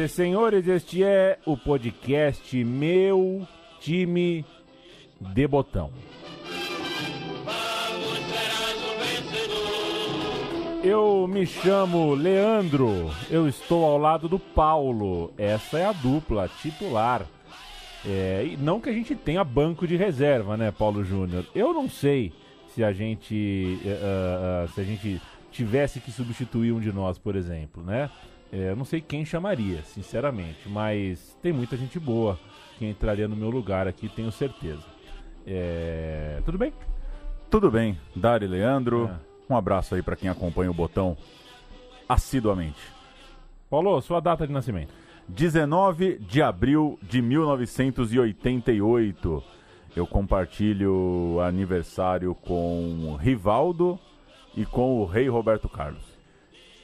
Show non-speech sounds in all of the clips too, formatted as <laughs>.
e senhores, este é o podcast Meu Time de Botão. Eu me chamo Leandro, eu estou ao lado do Paulo. Essa é a dupla titular. É, e não que a gente tenha banco de reserva, né, Paulo Júnior? Eu não sei se a gente uh, uh, se a gente tivesse que substituir um de nós, por exemplo, né? É, eu não sei quem chamaria, sinceramente, mas tem muita gente boa que entraria no meu lugar aqui, tenho certeza. É, tudo bem? Tudo bem, Dari Leandro. É. Um abraço aí para quem acompanha o botão assiduamente. Paulo, sua data de nascimento? 19 de abril de 1988. Eu compartilho aniversário com Rivaldo e com o Rei Roberto Carlos.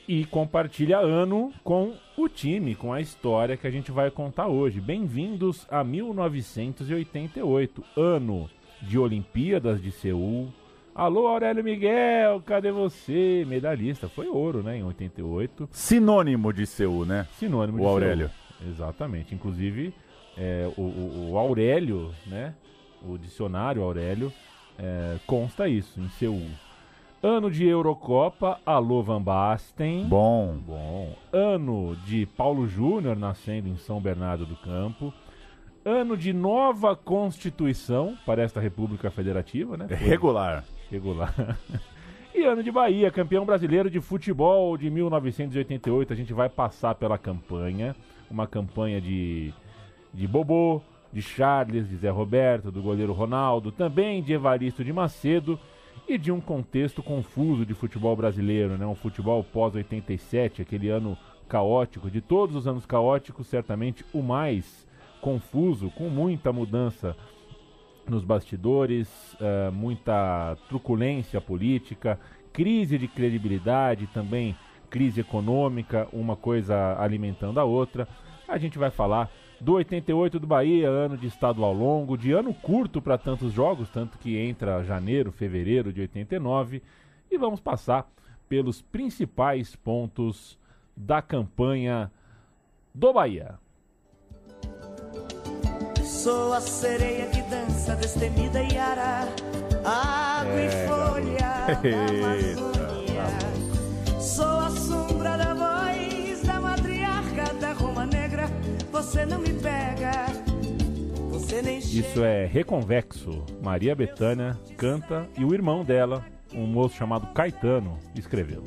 E compartilha ano com o time, com a história que a gente vai contar hoje. Bem-vindos a 1988, ano de Olimpíadas de Seul. Alô, Aurélio Miguel, cadê você? Medalhista, foi ouro, né, em 88. Sinônimo de Seul, né? Sinônimo o de Aurélio. Seul. Exatamente. Inclusive, é, o, o, o, Aurélio, né? O dicionário Aurélio é, consta isso, em Seul. Ano de Eurocopa, alô Van Basten. Bom. Bom. Ano de Paulo Júnior nascendo em São Bernardo do Campo. Ano de nova Constituição para esta República Federativa, né? Regular. Regular. <laughs> E ano de Bahia, campeão brasileiro de futebol de 1988. A gente vai passar pela campanha. Uma campanha de, de Bobô, de Charles, de Zé Roberto, do goleiro Ronaldo, também de Evaristo de Macedo e de um contexto confuso de futebol brasileiro, né? Um futebol pós-87, aquele ano caótico, de todos os anos caóticos, certamente o mais confuso, com muita mudança nos bastidores, uh, muita truculência política, crise de credibilidade, também crise econômica, uma coisa alimentando a outra. A gente vai falar do 88 do Bahia, ano de estadual longo, de ano curto para tantos jogos, tanto que entra janeiro, fevereiro de 89, e vamos passar pelos principais pontos da campanha do Bahia. Sou a sereia que dança destemida e ara, água é, e folha da Amazônia. Sou a você não me pega. Você nem Isso é Reconvexo. Maria Bethânia canta e o irmão dela, um moço chamado Caetano, escreveu.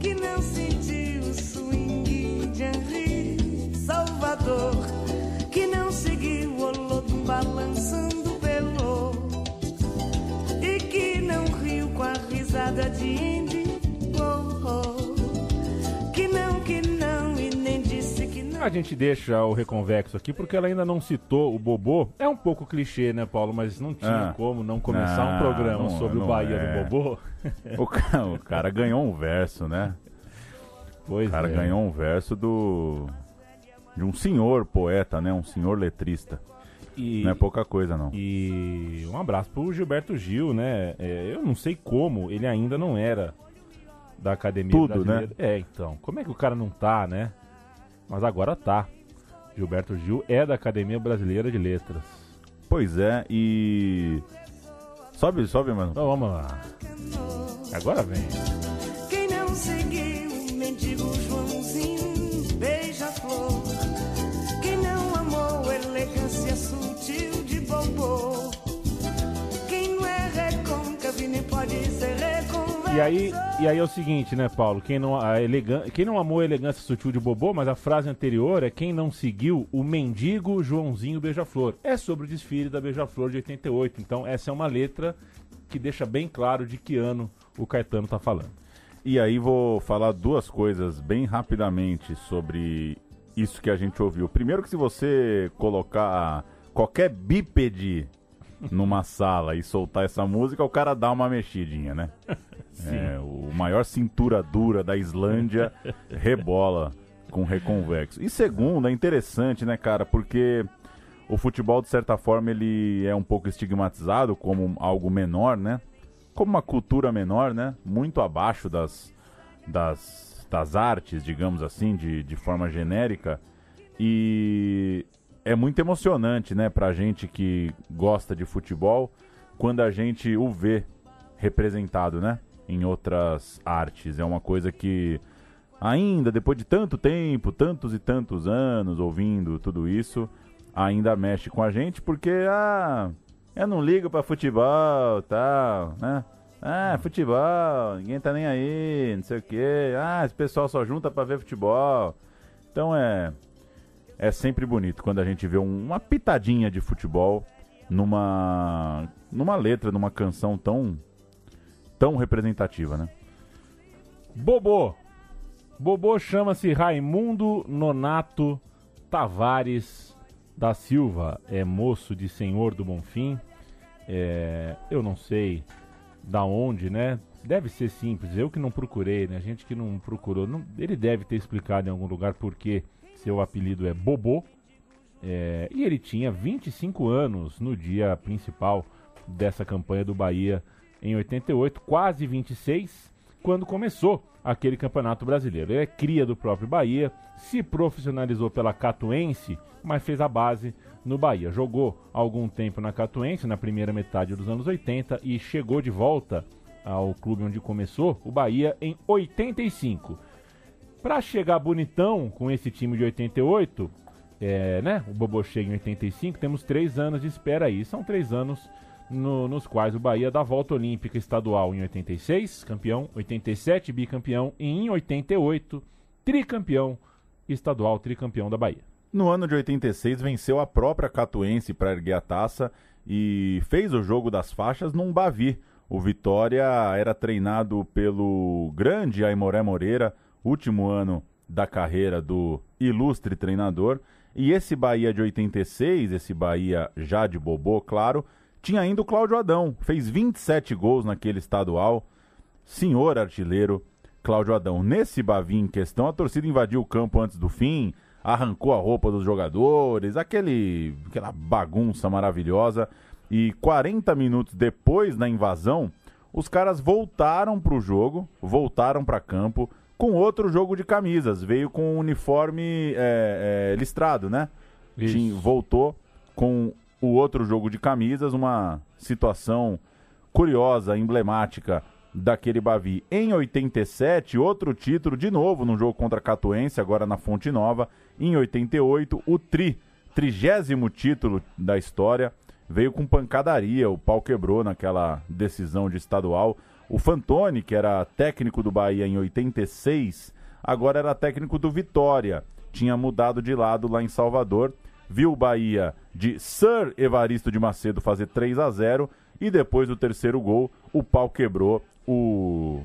Que não sentiu o swing de Henri Salvador. Que não seguiu o Olodum balançando pelo. E que não riu com a risada de Indy. Oh, oh. A gente deixa o reconvexo aqui porque ela ainda não citou o Bobô. É um pouco clichê, né, Paulo? Mas não tinha ah, como não começar não, um programa não, sobre não o Bahia é. do Bobô. O cara, o cara, ganhou um verso, né? Pois o cara é. ganhou um verso do de um senhor poeta, né? Um senhor letrista. E, não é pouca coisa, não. E um abraço pro Gilberto Gil, né? É, eu não sei como ele ainda não era da Academia Tudo, Brasileira. né? É, então. Como é que o cara não tá, né? Mas agora tá. Gilberto Gil é da Academia Brasileira de Letras. Pois é, e. Sobe, sobe, mano. Então vamos lá. Agora vem. Quem não seguiu o mendigo Joãozinho beija-flor. Quem não amou elegância sutil de bombô. E aí, e aí é o seguinte, né, Paulo? Quem não, a elegan... quem não amou a elegância sutil de Bobô, mas a frase anterior é quem não seguiu o mendigo Joãozinho Beija-Flor. É sobre o desfile da Beija-Flor de 88. Então, essa é uma letra que deixa bem claro de que ano o Caetano está falando. E aí vou falar duas coisas bem rapidamente sobre isso que a gente ouviu. Primeiro que se você colocar qualquer bípede numa sala e soltar essa música, o cara dá uma mexidinha, né? <laughs> É, o maior cintura dura da Islândia rebola com reconvexo. E segundo, é interessante, né, cara, porque o futebol, de certa forma, ele é um pouco estigmatizado como algo menor, né? Como uma cultura menor, né? Muito abaixo das, das, das artes, digamos assim, de, de forma genérica. E é muito emocionante, né, pra gente que gosta de futebol, quando a gente o vê representado, né, em outras artes. É uma coisa que ainda depois de tanto tempo, tantos e tantos anos ouvindo tudo isso, ainda mexe com a gente, porque ah, eu não ligo pra futebol, tal, né? Ah, futebol, ninguém tá nem aí, não sei o quê. Ah, esse pessoal só junta pra ver futebol. Então é é sempre bonito quando a gente vê um- uma pitadinha de futebol numa numa letra, numa canção tão tão representativa, né? Bobô. Bobô chama-se Raimundo Nonato Tavares da Silva. É moço de Senhor do Bonfim. É, eu não sei da onde, né? Deve ser simples. Eu que não procurei, né? A gente que não procurou. não- ele deve ter explicado em algum lugar por que seu apelido é Bobô. É, e ele tinha 25 anos no dia principal dessa campanha do Bahia em 88, quase 26, quando começou aquele campeonato brasileiro. Ele é cria do próprio Bahia, se profissionalizou pela Catuense, mas fez a base no Bahia. Jogou algum tempo na Catuense, na primeira metade dos anos 80, e chegou de volta ao clube onde começou, o Bahia, em 85. Pra chegar bonitão com esse time de 88, é, né? O Bobo chega em 85, temos três anos de espera aí. São três anos no- nos quais o Bahia dá volta olímpica estadual em 86, campeão, 87, bicampeão, e em 88, tricampeão estadual, tricampeão da Bahia. No ano de 86, venceu a própria Catuense para erguer a taça e fez o jogo das faixas num Bavi. O Vitória era treinado pelo grande Aimoré Moreira, último ano da carreira do ilustre treinador. E esse Bahia de 86, esse Bahia já de bobô, claro, tinha ainda o Cláudio Adão. Fez 27 gols naquele estadual. Senhor artilheiro Cláudio Adão. Nesse Bavi em questão, a torcida invadiu o campo antes do fim, arrancou a roupa dos jogadores, aquele, aquela bagunça maravilhosa. E 40 minutos depois da invasão, os caras voltaram pro jogo, voltaram para campo com outro jogo de camisas. Veio com o uniforme é, é, listrado, né? Isso. Voltou com o outro jogo de camisas, uma situação curiosa, emblemática daquele Bavi. Em 87, outro título de novo no jogo contra a Catuense, agora na Fonte Nova. Em 88, o tri, trigésimo título da história, veio com pancadaria, o pau quebrou naquela decisão de estadual. O Fantoni, que era técnico do Bahia em 86, agora era técnico do Vitória. Tinha mudado de lado lá em Salvador. Viu o Bahia de Sir Evaristo de Macedo fazer 3 a 0 e depois do terceiro gol, o pau quebrou. O,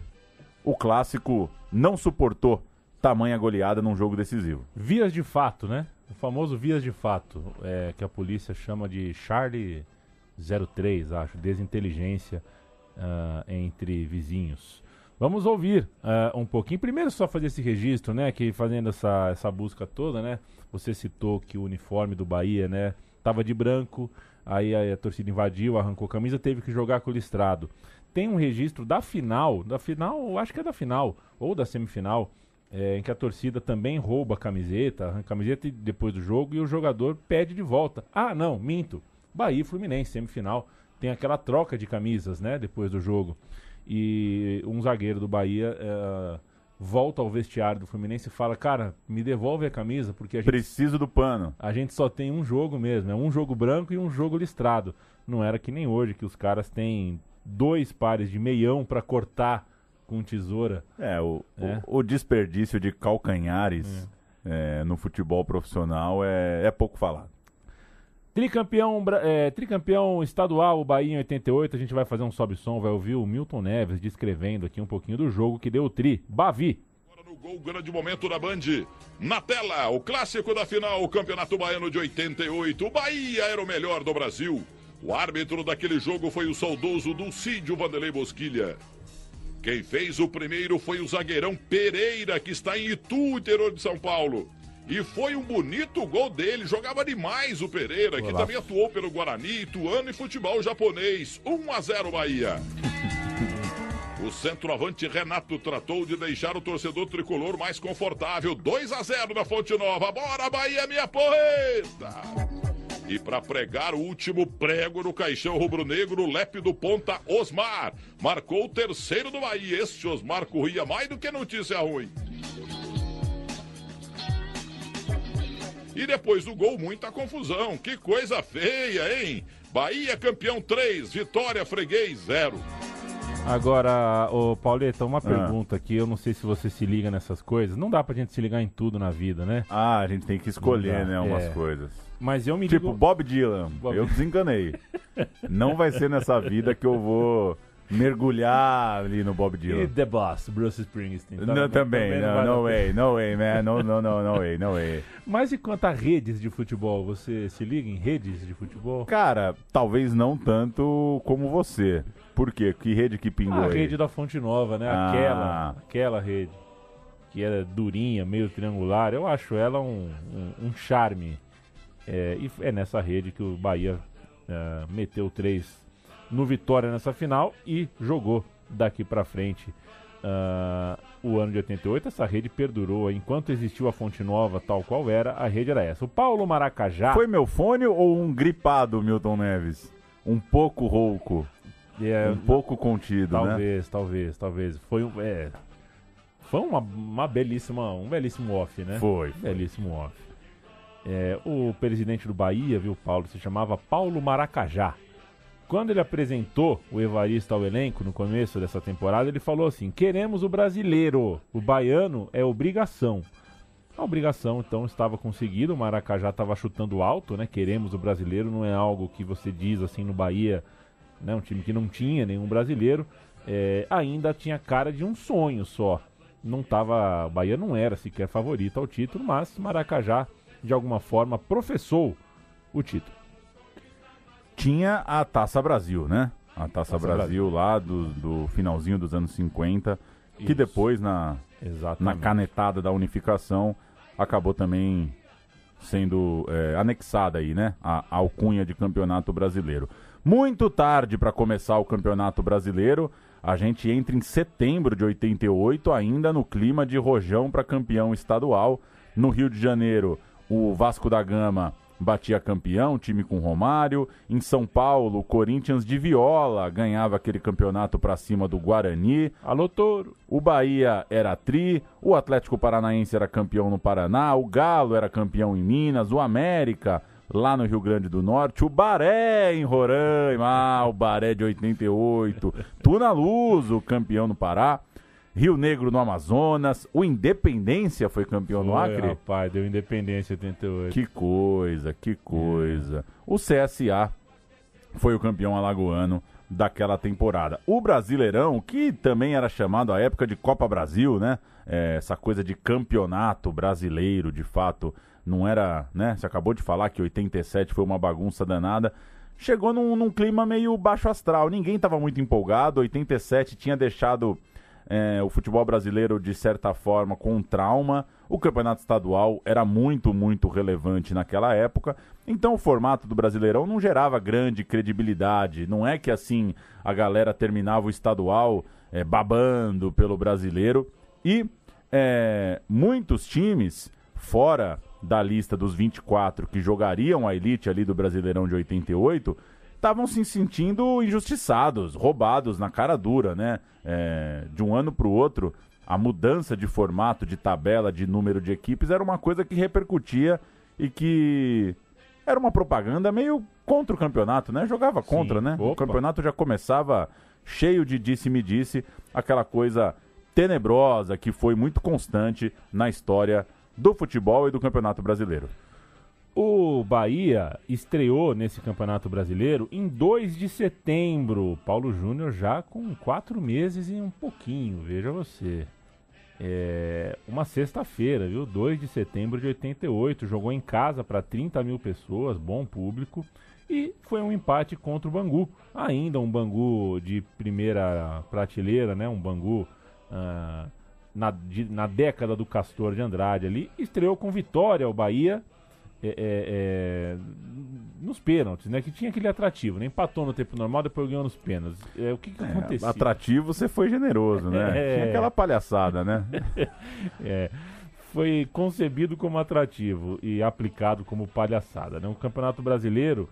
o clássico não suportou tamanha goleada num jogo decisivo. Vias de fato, né? O famoso vias de fato, é, que a polícia chama de Charlie 03, acho, desinteligência ah, entre vizinhos. Vamos ouvir ah, um pouquinho. Primeiro só fazer esse registro, né? Que fazendo essa, essa busca toda, né? Você citou que o uniforme do Bahia, né? Tava de branco, aí a, a torcida invadiu, arrancou a camisa, teve que jogar com o listrado. Tem um registro da final, da final, acho que é da final, ou da semifinal, é, em que a torcida também rouba a camiseta, arranca a camiseta depois do jogo e o jogador pede de volta. Ah, não, minto. Bahia e Fluminense, semifinal. Tem aquela troca de camisas, né, depois do jogo. E um zagueiro do Bahia é, volta ao vestiário do Fluminense e fala: Cara, me devolve a camisa, porque a gente Preciso do pano. a gente só tem um jogo mesmo, é um jogo branco e um jogo listrado. Não era que nem hoje, que os caras têm dois pares de meião pra cortar com tesoura. É, o, É. o, o desperdício de calcanhares é, no futebol profissional é, é pouco falado. Tricampeão, é, tricampeão estadual, o Bahia em 88. A gente vai fazer um sobe-som, vai ouvir o Milton Neves descrevendo aqui um pouquinho do jogo que deu o tri. Bavi. Agora no gol, grande momento da Band. Na tela, o clássico da final, o Campeonato Baiano de 88. O Bahia era o melhor do Brasil. O árbitro daquele jogo foi o saudoso Dulcídio Vanderlei Bosquilha. Quem fez o primeiro foi o zagueirão Pereira, que está em Itu, interior de São Paulo. E foi um bonito gol dele, jogava demais o Pereira, que Golaço. também atuou pelo Guarani, Ituano e futebol japonês. 1 a 0 Bahia. O centroavante Renato tratou de deixar o torcedor tricolor mais confortável. 2 a 0 na Fonte Nova. Bora, Bahia, minha porreta! E para pregar o último prego no caixão rubro-negro, o lépido ponta Osmar marcou o terceiro do Bahia. Este Osmar corria mais do que notícia ruim. E depois do gol, muita confusão. Que coisa feia, hein? Bahia campeão 3, Vitória Freguês 0. Agora, ô Pauleta, Ah. uma pergunta aqui, eu não sei se você se liga nessas coisas. Não dá pra gente se ligar em tudo na vida, né? Ah, a gente tem que escolher, né, umas é. coisas. Mas eu me Tipo, ligo... Bob Dylan. Bob- Eu desencanei. Não vai ser nessa vida que eu vou mergulhar ali no Bob E Dylan. The Boss, Bruce Springsteen. Tá Não, também, não, dar- no way, no way, man, no, no, no, no way, no way. <laughs> Mas e quanto a redes de futebol? Você se liga em redes de futebol? Cara, talvez não tanto como você. Por quê? Que rede que pingou A aí? rede da Fonte Nova, né? Ah. Aquela, aquela rede. Que era durinha, meio triangular. Eu acho ela um, um, um charme. É, e é nessa rede que o Bahia é, meteu três no Vitória nessa final e jogou daqui pra frente ah, o ano de 88. Essa rede perdurou. Enquanto existiu a Fonte Nova tal qual era, a rede era essa. O Paulo Maracajá. Foi meu fone ou um gripado, Milton Neves? Um pouco rouco, é, um pouco contido, né? Talvez, talvez, talvez. Foi um. É, foi uma, uma belíssima, um belíssimo off, né? Foi. Belíssimo off. É, o presidente do Bahia, viu, Paulo, se chamava Paulo Maracajá. Quando ele apresentou o Evaristo ao elenco no começo dessa temporada, ele falou assim: queremos o brasileiro, o baiano é obrigação. A obrigação então estava conseguida, o Maracajá estava chutando alto, né? Queremos o brasileiro, não é algo que você diz assim no Bahia, né? Um time que não tinha nenhum brasileiro, é, ainda tinha cara de um sonho só. Não tava, o Bahia não era sequer favorito ao título, mas Maracajá de alguma forma professou o título. Tinha a Taça Brasil, né? A Taça, Taça Brasil, lá do, do finalzinho dos anos 50, que Isso. depois, na, Exatamente. na canetada da unificação, acabou também sendo é, anexada aí, né? A, a alcunha de campeonato brasileiro. Muito tarde para começar o campeonato brasileiro. A gente entra em setembro de 88, ainda no clima de rojão para campeão estadual. No Rio de Janeiro, o Vasco da Gama batia campeão, time com Romário. Em São Paulo, o Corinthians de Viola ganhava aquele campeonato para cima do Guarani. Alô, Toro. O Bahia era tri, o Atlético Paranaense era campeão no Paraná, o Galo era campeão em Minas, o América lá no Rio Grande do Norte, o Baré em Roraima, ah, o Baré de 88, Tuna Luz, o campeão no Pará, Rio Negro no Amazonas, o Independência foi campeão no Foi, Acre. rapaz, deu independência em 88. Que coisa, que coisa. O CSA foi o campeão alagoano daquela temporada. O Brasileirão, que também era chamado à época de Copa Brasil, né? É, essa coisa de campeonato brasileiro, de fato, não era, né? Você acabou de falar que 87 foi uma bagunça danada. Chegou num, num clima meio baixo astral. Ninguém estava muito empolgado. 87 tinha deixado é, o futebol brasileiro, de certa forma, com um trauma. O campeonato estadual era muito, muito relevante naquela época. Então o formato do Brasileirão não gerava grande credibilidade. Não é que assim a galera terminava o estadual é, babando pelo brasileiro. E é, muitos times, fora da lista dos 24 que jogariam a elite ali do Brasileirão de 88, estavam se sentindo injustiçados, roubados na cara dura, né? É, de um ano para o outro, a mudança de formato, de tabela, de número de equipes era uma coisa que repercutia e que era uma propaganda meio contra o campeonato, né? Jogava contra, né? O Opa. campeonato já começava cheio de disse-me-disse, aquela coisa tenebrosa que foi muito constante na história do futebol e do campeonato brasileiro. O Bahia estreou nesse Campeonato Brasileiro em 2 de setembro. Paulo Júnior já com quatro meses e um pouquinho, veja você. É uma sexta-feira, viu? 2 de setembro de 88. Jogou em casa para 30 mil pessoas, bom público. E foi um empate contra o Bangu. Ainda um Bangu de primeira prateleira, né? Um Bangu ah, na, de- na década do Castor de Andrade ali. Estreou com vitória o Bahia. É, é, é, nos pênaltis, né? Que tinha aquele atrativo, né? Empatou no tempo normal, depois ganhou nos pênaltis. É, o que, que É, aconteceu? atrativo, você foi generoso, né? <laughs> Tinha aquela palhaçada, né? <laughs> É, foi concebido como atrativo e aplicado como palhaçada. Né? O Campeonato Brasileiro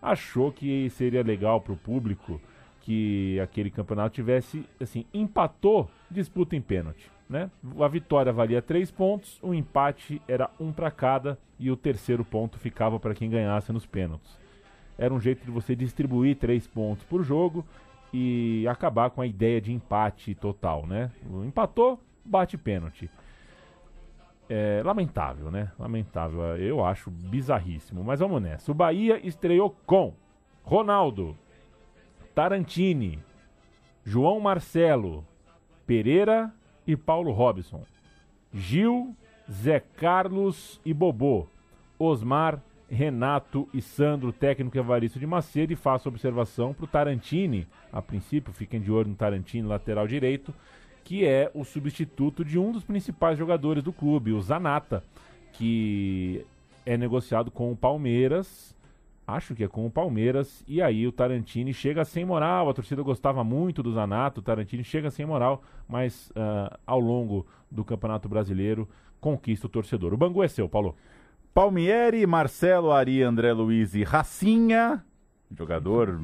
achou que seria legal para o público que aquele campeonato tivesse, assim, empatou, disputa em pênalti. Né? A vitória valia três pontos, o empate era um para cada e o terceiro ponto ficava para quem ganhasse nos pênaltis. Era um jeito de você distribuir três pontos por jogo e acabar com a ideia de empate total, né? Empatou, bate pênalti. É, lamentável, né? Lamentável. Eu acho bizarríssimo. Mas vamos nessa. O Bahia estreou com Ronaldo, Tarantini, João Marcelo, Pereira e Paulo Robson. Gil, Zé Carlos e Bobô. Osmar, Renato e Sandro, técnico Evaristo de Macedo. E faço observação para o Tarantini. A princípio, fiquem de olho no Tarantini, lateral direito que é o substituto de um dos principais jogadores do clube, o Zanata, que é negociado com o Palmeiras. Acho que é com o Palmeiras. E aí o Tarantini chega sem moral. A torcida gostava muito do Zanata. O Tarantini chega sem moral, mas ah, ao longo do Campeonato Brasileiro conquista o torcedor. O Bangu é seu, Paulo. Palmieri, Marcelo, Ari, André Luiz e Racinha. Jogador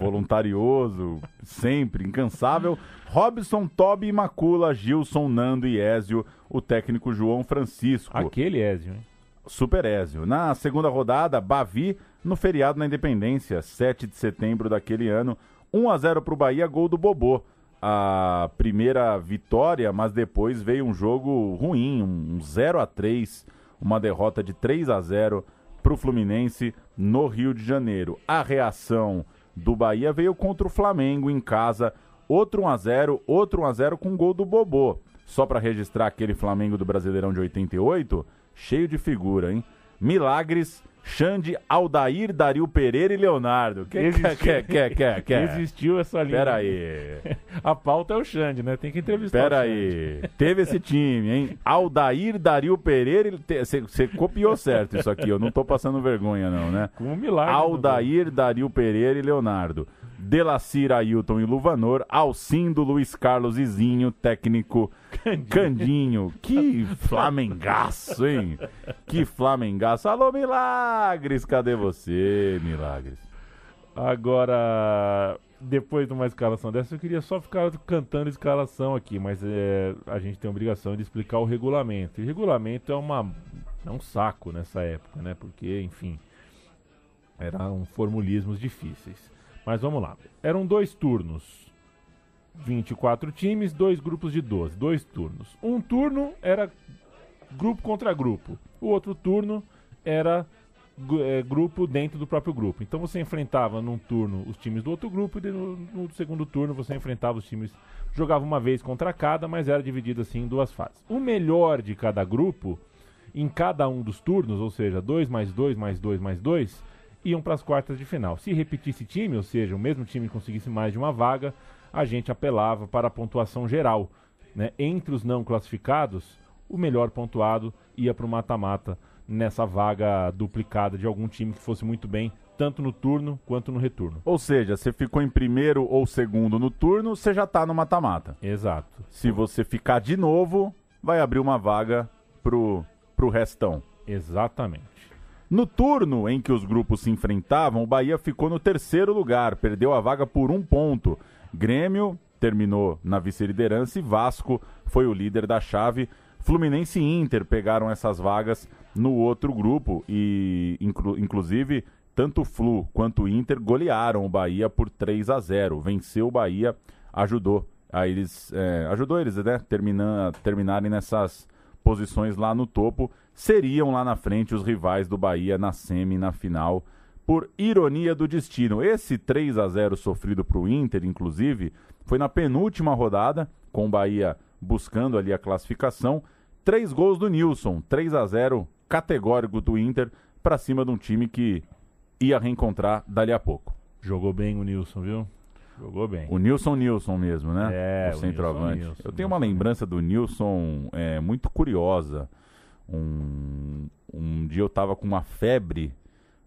voluntarioso, sempre, incansável. Robson, Tobi e Macula, Gilson, Nando e Ézio, o técnico João Francisco. Aquele Ézio, hein? Super Ézio. Na segunda rodada, Bavi no feriado na Independência, 7 de setembro daquele ano. 1 a 0 para o Bahia, gol do Bobô. A primeira vitória, mas depois veio um jogo ruim, um 0 a 3, uma derrota de 3 a 0 para o Fluminense no Rio de Janeiro. A reação do Bahia veio contra o Flamengo em casa, outro 1 a 0, outro 1 a 0 com gol do Bobô. Só para registrar aquele Flamengo do Brasileirão de 88, cheio de figura, hein? Milagres, Xande, Aldair, Dario Pereira e Leonardo. Que, Existiu- que, que, que, que. Existiu essa linha. Pera aí. <laughs> A pauta é o Xande, né? Tem que entrevistar o Pera aí. Teve esse time, hein? Aldair, Dario Pereira. Você copiou certo isso aqui. Eu não tô passando vergonha, não, né? Com um milagre. Aldair, Dario Pereira e Leonardo. Delacir, Ailton e Luvanor. Alcindo, Luiz Carlos Izinho, técnico Candinho. Que <laughs> flamengaço, hein? Que flamengaço. Alô, Milagres, cadê você, Milagres? Agora, depois de uma escalação dessa, eu queria só ficar cantando escalação aqui, mas é, a gente tem a obrigação de explicar o regulamento. E regulamento é uma é um saco nessa época, né? Porque, enfim, eram formulismos difíceis. Mas vamos lá. Eram dois turnos. 24 times, dois grupos de 12, dois turnos. Um turno era grupo contra grupo. O outro turno era é, grupo dentro do próprio grupo. Então você enfrentava num turno os times do outro grupo e no, no segundo turno você enfrentava os times. Jogava uma vez contra cada, mas era dividido assim em duas fases. O melhor de cada grupo, em cada um dos turnos, ou seja, 2 mais 2 mais 2 mais 2, iam para as quartas de final. Se repetisse time, ou seja, o mesmo time conseguisse mais de uma vaga, a gente apelava para a pontuação geral. Né? Entre os não classificados, o melhor pontuado ia para o mata-mata nessa vaga duplicada de algum time que fosse muito bem, tanto no turno quanto no retorno. Ou seja, você ficou em primeiro ou segundo no turno, você já tá no mata-mata. Exato. Se você ficar de novo, vai abrir uma vaga pro, pro restão. Exatamente. No turno em que os grupos se enfrentavam, o Bahia ficou no terceiro lugar, perdeu a vaga por um ponto. Grêmio terminou na vice-liderança e Vasco foi o líder da chave. Fluminense e Inter pegaram essas vagas no outro grupo e, inclu- inclusive, tanto Flu quanto Inter golearam o Bahia por 3 a 0. Venceu o Bahia, ajudou a eles, é, ajudou eles, né, terminar, terminarem nessas posições lá no topo. Seriam lá na frente os rivais do Bahia na semi, na final, por ironia do destino. Esse 3 a 0 sofrido para o Inter, inclusive, foi na penúltima rodada, com o Bahia buscando ali a classificação. Três gols do Nilson, 3 a 0 categórico do Inter, para cima de um time que ia reencontrar dali a pouco. Jogou bem o Nilson, viu? Jogou bem. O Nilson Nilson mesmo, né? É, o o centroavante. Nilson, Nilson, Eu tenho uma lembrança do Nilson é, muito curiosa. Um, um dia eu tava com uma febre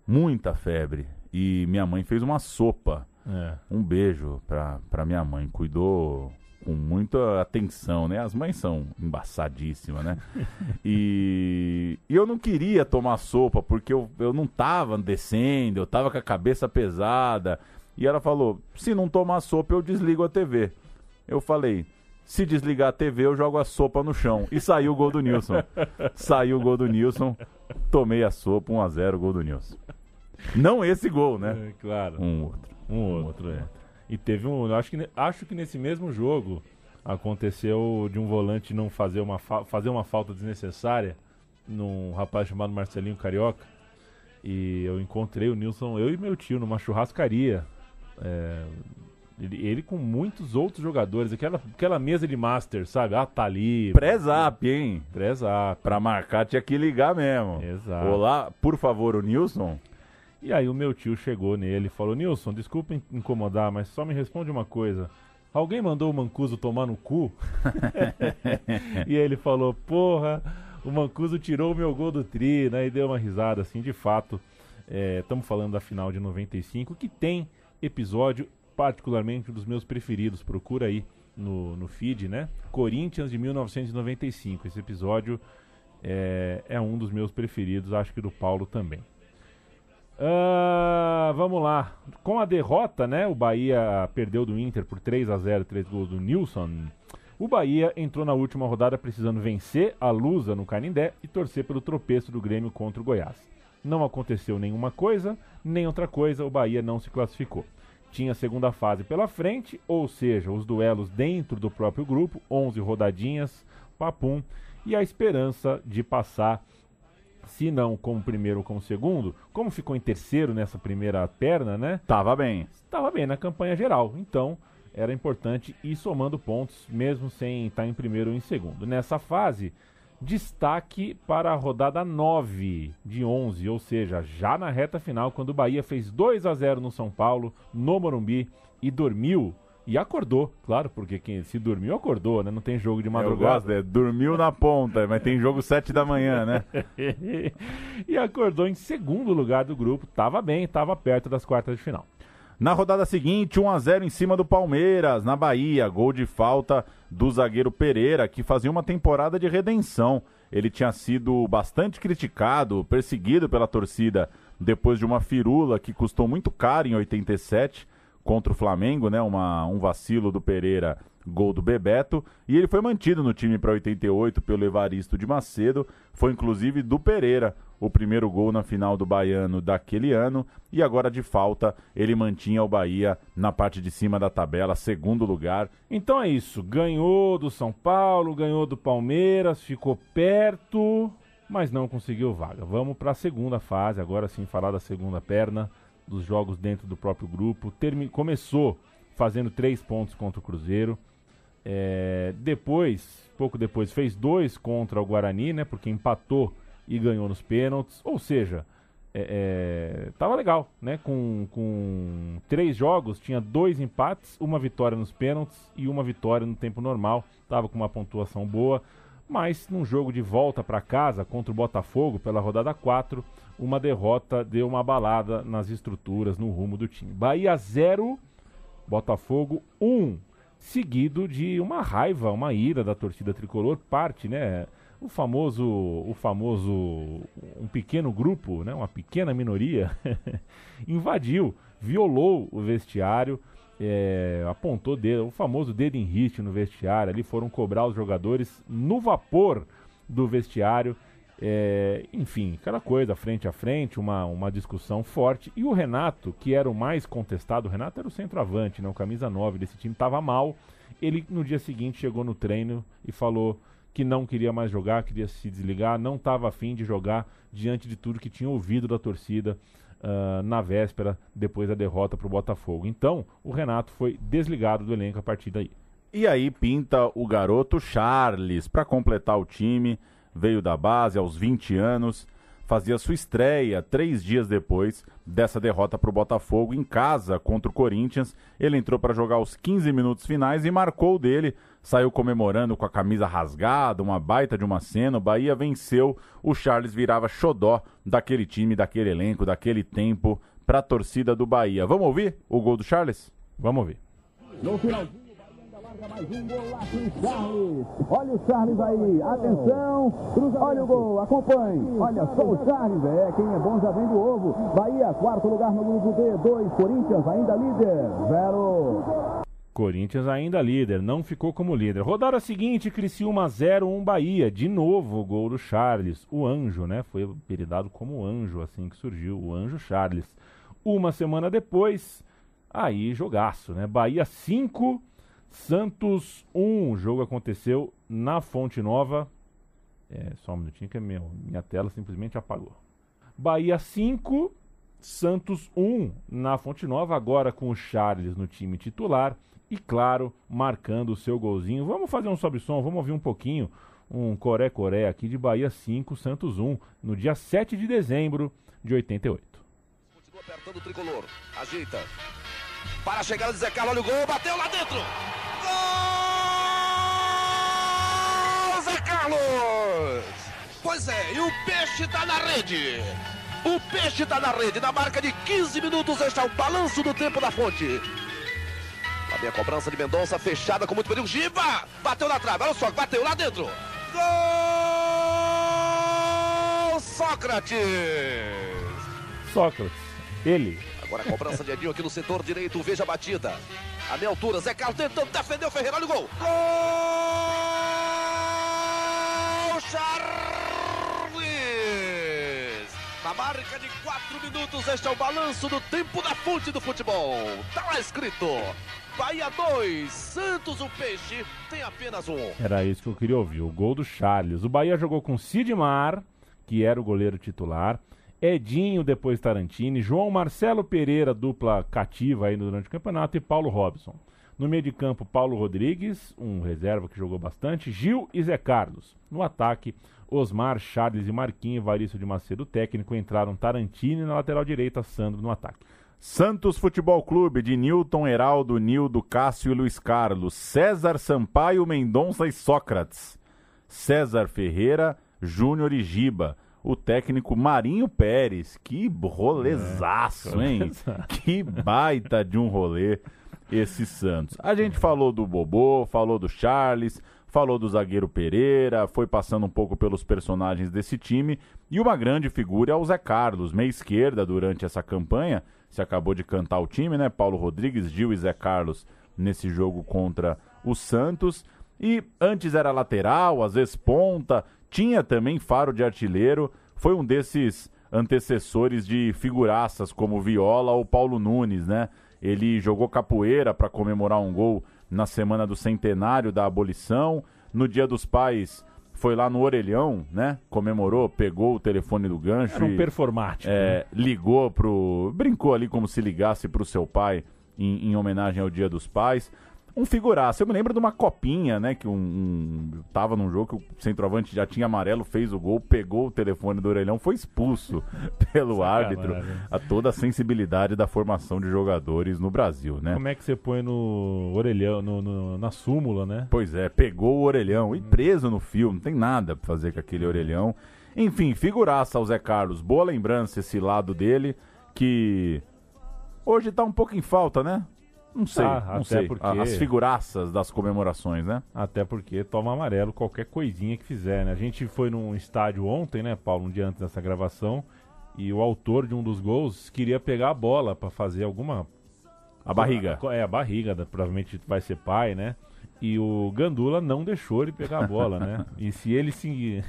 muita febre. E minha mãe fez uma sopa. É. Um beijo pra, pra minha mãe. Cuidou com muita atenção, né? As mães são embaçadíssimas, né? <laughs> e, e eu não queria tomar sopa porque eu, eu não tava descendo, eu tava com a cabeça pesada. E ela falou: se não tomar sopa, eu desligo a TV. Eu falei: se desligar a TV, eu jogo a sopa no chão. E saiu o gol do Nilson. saiu o gol do Nilson, tomei a sopa, 1x0, gol do Nilson. Não esse gol, né? É, claro. Um outro. Um outro, é. E teve um. Acho que, acho que nesse mesmo jogo aconteceu de um volante não fazer uma, fa- fazer uma falta desnecessária num rapaz chamado Marcelinho Carioca. E eu encontrei o Nilson, eu e meu tio, numa churrascaria. É, ele, ele com muitos outros jogadores, aquela, aquela mesa de master, sabe? Ah, tá ali. Pré-zap, hein? Pré-zap. Pra marcar tinha que ligar mesmo. Exato. Olá, por favor, o Nilson. E aí o meu tio chegou nele e falou, Nilson, desculpa in- incomodar, mas só me responde uma coisa. Alguém mandou o Mancuso tomar no cu? <laughs> e ele falou, porra, o Mancuso tirou o meu gol do tri, né? E deu uma risada, assim, de fato. Estamos falando da final de 95, que tem episódio particularmente um dos meus preferidos. Procura aí no, no feed, né? Corinthians de 1995. Esse episódio é, é um dos meus preferidos, acho que do Paulo também. Ah, vamos lá. Com a derrota, né? O Bahia perdeu do Inter por 3 a 0 três gols do Nilson. O Bahia entrou na última rodada precisando vencer a Lusa no Canindé e torcer pelo tropeço do Grêmio contra o Goiás. Não aconteceu nenhuma coisa, nem outra coisa, o Bahia não se classificou. Tinha a segunda fase pela frente, ou seja, os duelos dentro do próprio grupo, 11 rodadinhas, papum, e a esperança de passar se não como primeiro ou como segundo, como ficou em terceiro nessa primeira perna, né? Tava bem. Estava bem na campanha geral. Então, era importante ir somando pontos, mesmo sem estar em primeiro ou em segundo. Nessa fase, destaque para a rodada 9 de 11, ou seja, já na reta final, quando o Bahia fez 2 a 0 no São Paulo, no Morumbi, e dormiu. E acordou, claro, porque quem se dormiu acordou, né? Não tem jogo de Eu madrugada. gosto, é, dormiu na ponta, mas tem jogo 7 da manhã, né? <laughs> e acordou em segundo lugar do grupo. Tava bem, tava perto das quartas de final. Na rodada seguinte, 1 a 0 em cima do Palmeiras, na Bahia, gol de falta do zagueiro Pereira, que fazia uma temporada de redenção. Ele tinha sido bastante criticado, perseguido pela torcida depois de uma firula que custou muito caro em 87 contra o Flamengo, né? Uma, um vacilo do Pereira, gol do Bebeto, e ele foi mantido no time para 88 pelo Evaristo de Macedo, foi inclusive do Pereira o primeiro gol na final do Baiano daquele ano, e agora de falta ele mantinha o Bahia na parte de cima da tabela, segundo lugar. Então é isso. Ganhou do São Paulo, ganhou do Palmeiras, ficou perto, mas não conseguiu vaga. Vamos para a segunda fase, agora sim falar da segunda perna dos jogos dentro do próprio grupo. Termi começou fazendo três pontos contra o Cruzeiro. É, depois, pouco depois, fez dois contra o Guarani, né? Porque empatou e ganhou nos pênaltis. Ou seja, é, é, tava legal, né? Com, com três jogos, tinha dois empates, uma vitória nos pênaltis e uma vitória no tempo normal. Tava com uma pontuação boa. Mas num jogo de volta para casa contra o Botafogo pela rodada 4, uma derrota deu uma balada nas estruturas, no rumo do time. Bahia 0, Botafogo 1, um, seguido de uma raiva, uma ira da torcida tricolor, parte, né? O famoso, o famoso, um pequeno grupo, né? Uma pequena minoria <laughs> invadiu, violou o vestiário, é, apontou dedo, o famoso dedo em riste no vestiário. Ali foram cobrar os jogadores no vapor do vestiário. É, enfim, aquela coisa frente a frente, uma, uma discussão forte. E o Renato, que era o mais contestado, o Renato era o centroavante, não, camisa 9 desse time, estava mal. Ele no dia seguinte chegou no treino e falou que não queria mais jogar, queria se desligar, não estava afim de jogar diante de tudo que tinha ouvido da torcida uh, na véspera, depois da derrota para o Botafogo. Então, o Renato foi desligado do elenco a partir daí. E aí pinta o garoto Charles para completar o time, veio da base aos 20 anos, fazia sua estreia três dias depois dessa derrota para o Botafogo em casa contra o Corinthians. Ele entrou para jogar os 15 minutos finais e marcou o dele. Saiu comemorando com a camisa rasgada, uma baita de uma cena. O Bahia venceu. O Charles virava xodó daquele time, daquele elenco, daquele tempo para a torcida do Bahia. Vamos ouvir o gol do Charles? Vamos ouvir. No finalzinho, mais um golaço em Charles. Olha o Charles aí, atenção. Olha o gol, acompanhe. Olha só o Charles, é, quem é bom já vem do ovo. Bahia, quarto lugar no grupo B, 2, Corinthians ainda líder, zero. Corinthians ainda líder, não ficou como líder. Rodada seguinte, Criciúma 0, 1 Bahia. De novo o gol do Charles, o Anjo, né? Foi apelidado como Anjo assim que surgiu, o Anjo Charles. Uma semana depois, aí jogaço, né? Bahia 5, Santos 1. O jogo aconteceu na Fonte Nova. É, só um minutinho que meu, minha tela simplesmente apagou. Bahia 5, Santos 1 na Fonte Nova, agora com o Charles no time titular e, claro, marcando o seu golzinho. Vamos fazer um sobe-som, vamos ouvir um pouquinho um Coré-Coré aqui de Bahia 5, Santos 1, no dia 7 de dezembro de 88. Continua apertando o tricolor. Ajeita. Para a chegada de Zé Carlos, olha o gol, bateu lá dentro. Zé Carlos! Pois é, e o peixe tá na rede. O peixe tá na rede. Na marca de 15 minutos está o balanço do tempo da fonte. A cobrança de Mendonça, fechada com muito perigo. Giba! Bateu na trave, olha só, bateu lá dentro. Gol! Sócrates! Sócrates, ele. Agora a cobrança de Edinho aqui no setor direito, veja a batida. A meia altura, Zé Carlos tentando defender o Ferreira, olha o gol. Gol! Charles! Na marca de 4 minutos, este é o balanço do tempo da fonte do futebol. Tá lá escrito. Bahia 2, Santos o Peixe tem apenas um. Era isso que eu queria ouvir, o gol do Charles. O Bahia jogou com Sidmar, que era o goleiro titular, Edinho, depois Tarantini, João Marcelo Pereira, dupla cativa aí durante o campeonato, e Paulo Robson. No meio de campo, Paulo Rodrigues, um reserva que jogou bastante, Gil e Zé Carlos. No ataque, Osmar, Charles e Marquinhos, Varício de Macedo técnico, entraram Tarantini na lateral direita, Sandro no ataque. Santos Futebol Clube de Newton, Heraldo, Nildo, Cássio e Luiz Carlos, César Sampaio, Mendonça e Sócrates, César Ferreira, Júnior e Giba, o técnico Marinho Pérez, que rolezaço, É, hein? Que baita de um rolê esse Santos. A gente falou do Bobô, falou do Charles, falou do zagueiro Pereira, foi passando um pouco pelos personagens desse time e uma grande figura é o Zé Carlos, meia esquerda durante essa campanha. Você acabou de cantar o time, né? Paulo Rodrigues, Gil e Zé Carlos nesse jogo contra o Santos. E antes era lateral, às vezes ponta, tinha também faro de artilheiro. Foi um desses antecessores de figuraças como Viola ou Paulo Nunes, né? Ele jogou capoeira para comemorar um gol na semana do centenário da abolição. No Dia dos Pais, foi lá no Orelhão, né? Comemorou, pegou o telefone do gancho. Era um e- performático. né? é, ligou pro. Brincou ali como se ligasse pro seu pai em, em homenagem ao Dia dos Pais. Um figuraço. Eu me lembro de uma copinha, né? Que um, um- Tava num jogo que o centroavante já tinha amarelo, fez o gol, pegou o telefone do orelhão, foi expulso <laughs> pelo árbitro. A toda a sensibilidade da formação de jogadores no Brasil, né? Como é que você põe no orelhão, no, no- na súmula, né? Pois é, pegou o orelhão e preso no fio, não tem nada pra fazer com aquele orelhão. Enfim, figuraça ao Zé Carlos. Boa lembrança esse lado dele, que hoje tá um pouco em falta, né? Não sei, Tá, não até sei. porque- As figuraças das comemorações, né? Até porque toma amarelo qualquer coisinha que fizer, né? A gente foi num estádio ontem, né, Paulo, um dia antes dessa gravação, e o autor de um dos gols queria pegar a bola pra fazer alguma A barriga. É, a barriga, né? provavelmente vai ser pai, né? E o Gandula não deixou ele pegar a bola, né? <laughs> E se ele se.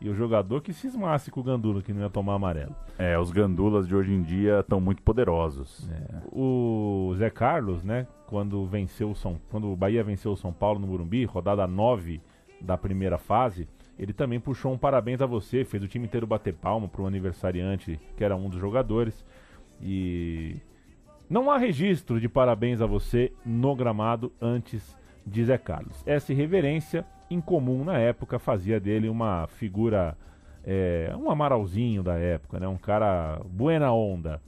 E o jogador que cismasse com o Gandula, que não ia tomar amarelo. É, os gandulas de hoje em dia estão muito poderosos. O Zé Carlos, né? Quando venceu o São. Quando o Bahia venceu o São Paulo no Morumbi, rodada 9 da primeira fase, ele também puxou um parabéns a você, fez o time inteiro bater palma pro aniversariante, que era um dos jogadores. E não há registro de parabéns a você no gramado antes de Zé Carlos. Essa irreverência, incomum na época, fazia dele uma figura É, um amaralzinho da época, né? Um cara buena onda.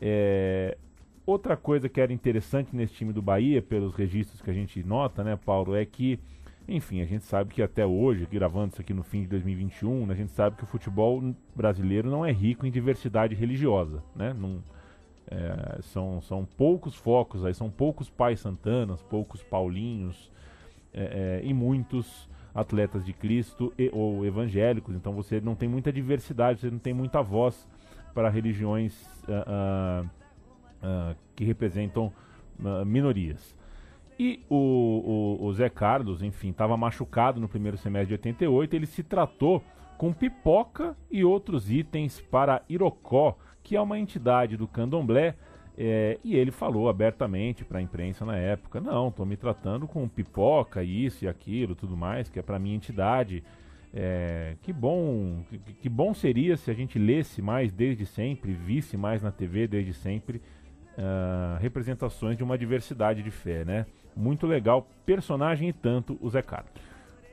É, outra coisa que era interessante nesse time do Bahia, pelos registros que a gente nota, né, Paulo, é que, enfim, a gente sabe que até hoje, gravando isso aqui no fim de 2021, né, a gente sabe que o futebol brasileiro não é rico em diversidade religiosa, né? Não, é, são, são poucos focos aí, são poucos pais santanas, poucos paulinhos é, é, e muitos atletas de Cristo e, ou evangélicos. Então você não tem muita diversidade, você não tem muita voz para religiões uh, uh, uh, que representam minorias. E o, o, o, Zé Carlos, enfim, estava machucado no primeiro semestre de 88. Ele se tratou com pipoca e outros itens para Irocó, que é uma entidade do candomblé. É, e ele falou abertamente para a imprensa na época: não, estou me tratando com pipoca, isso e aquilo, tudo mais, que é para minha entidade. É, que bom, que, que, bom seria se a gente lesse mais desde sempre, visse mais na TV desde sempre uh, representações de uma diversidade de fé, né? Muito legal, personagem e tanto o Zé Carlos.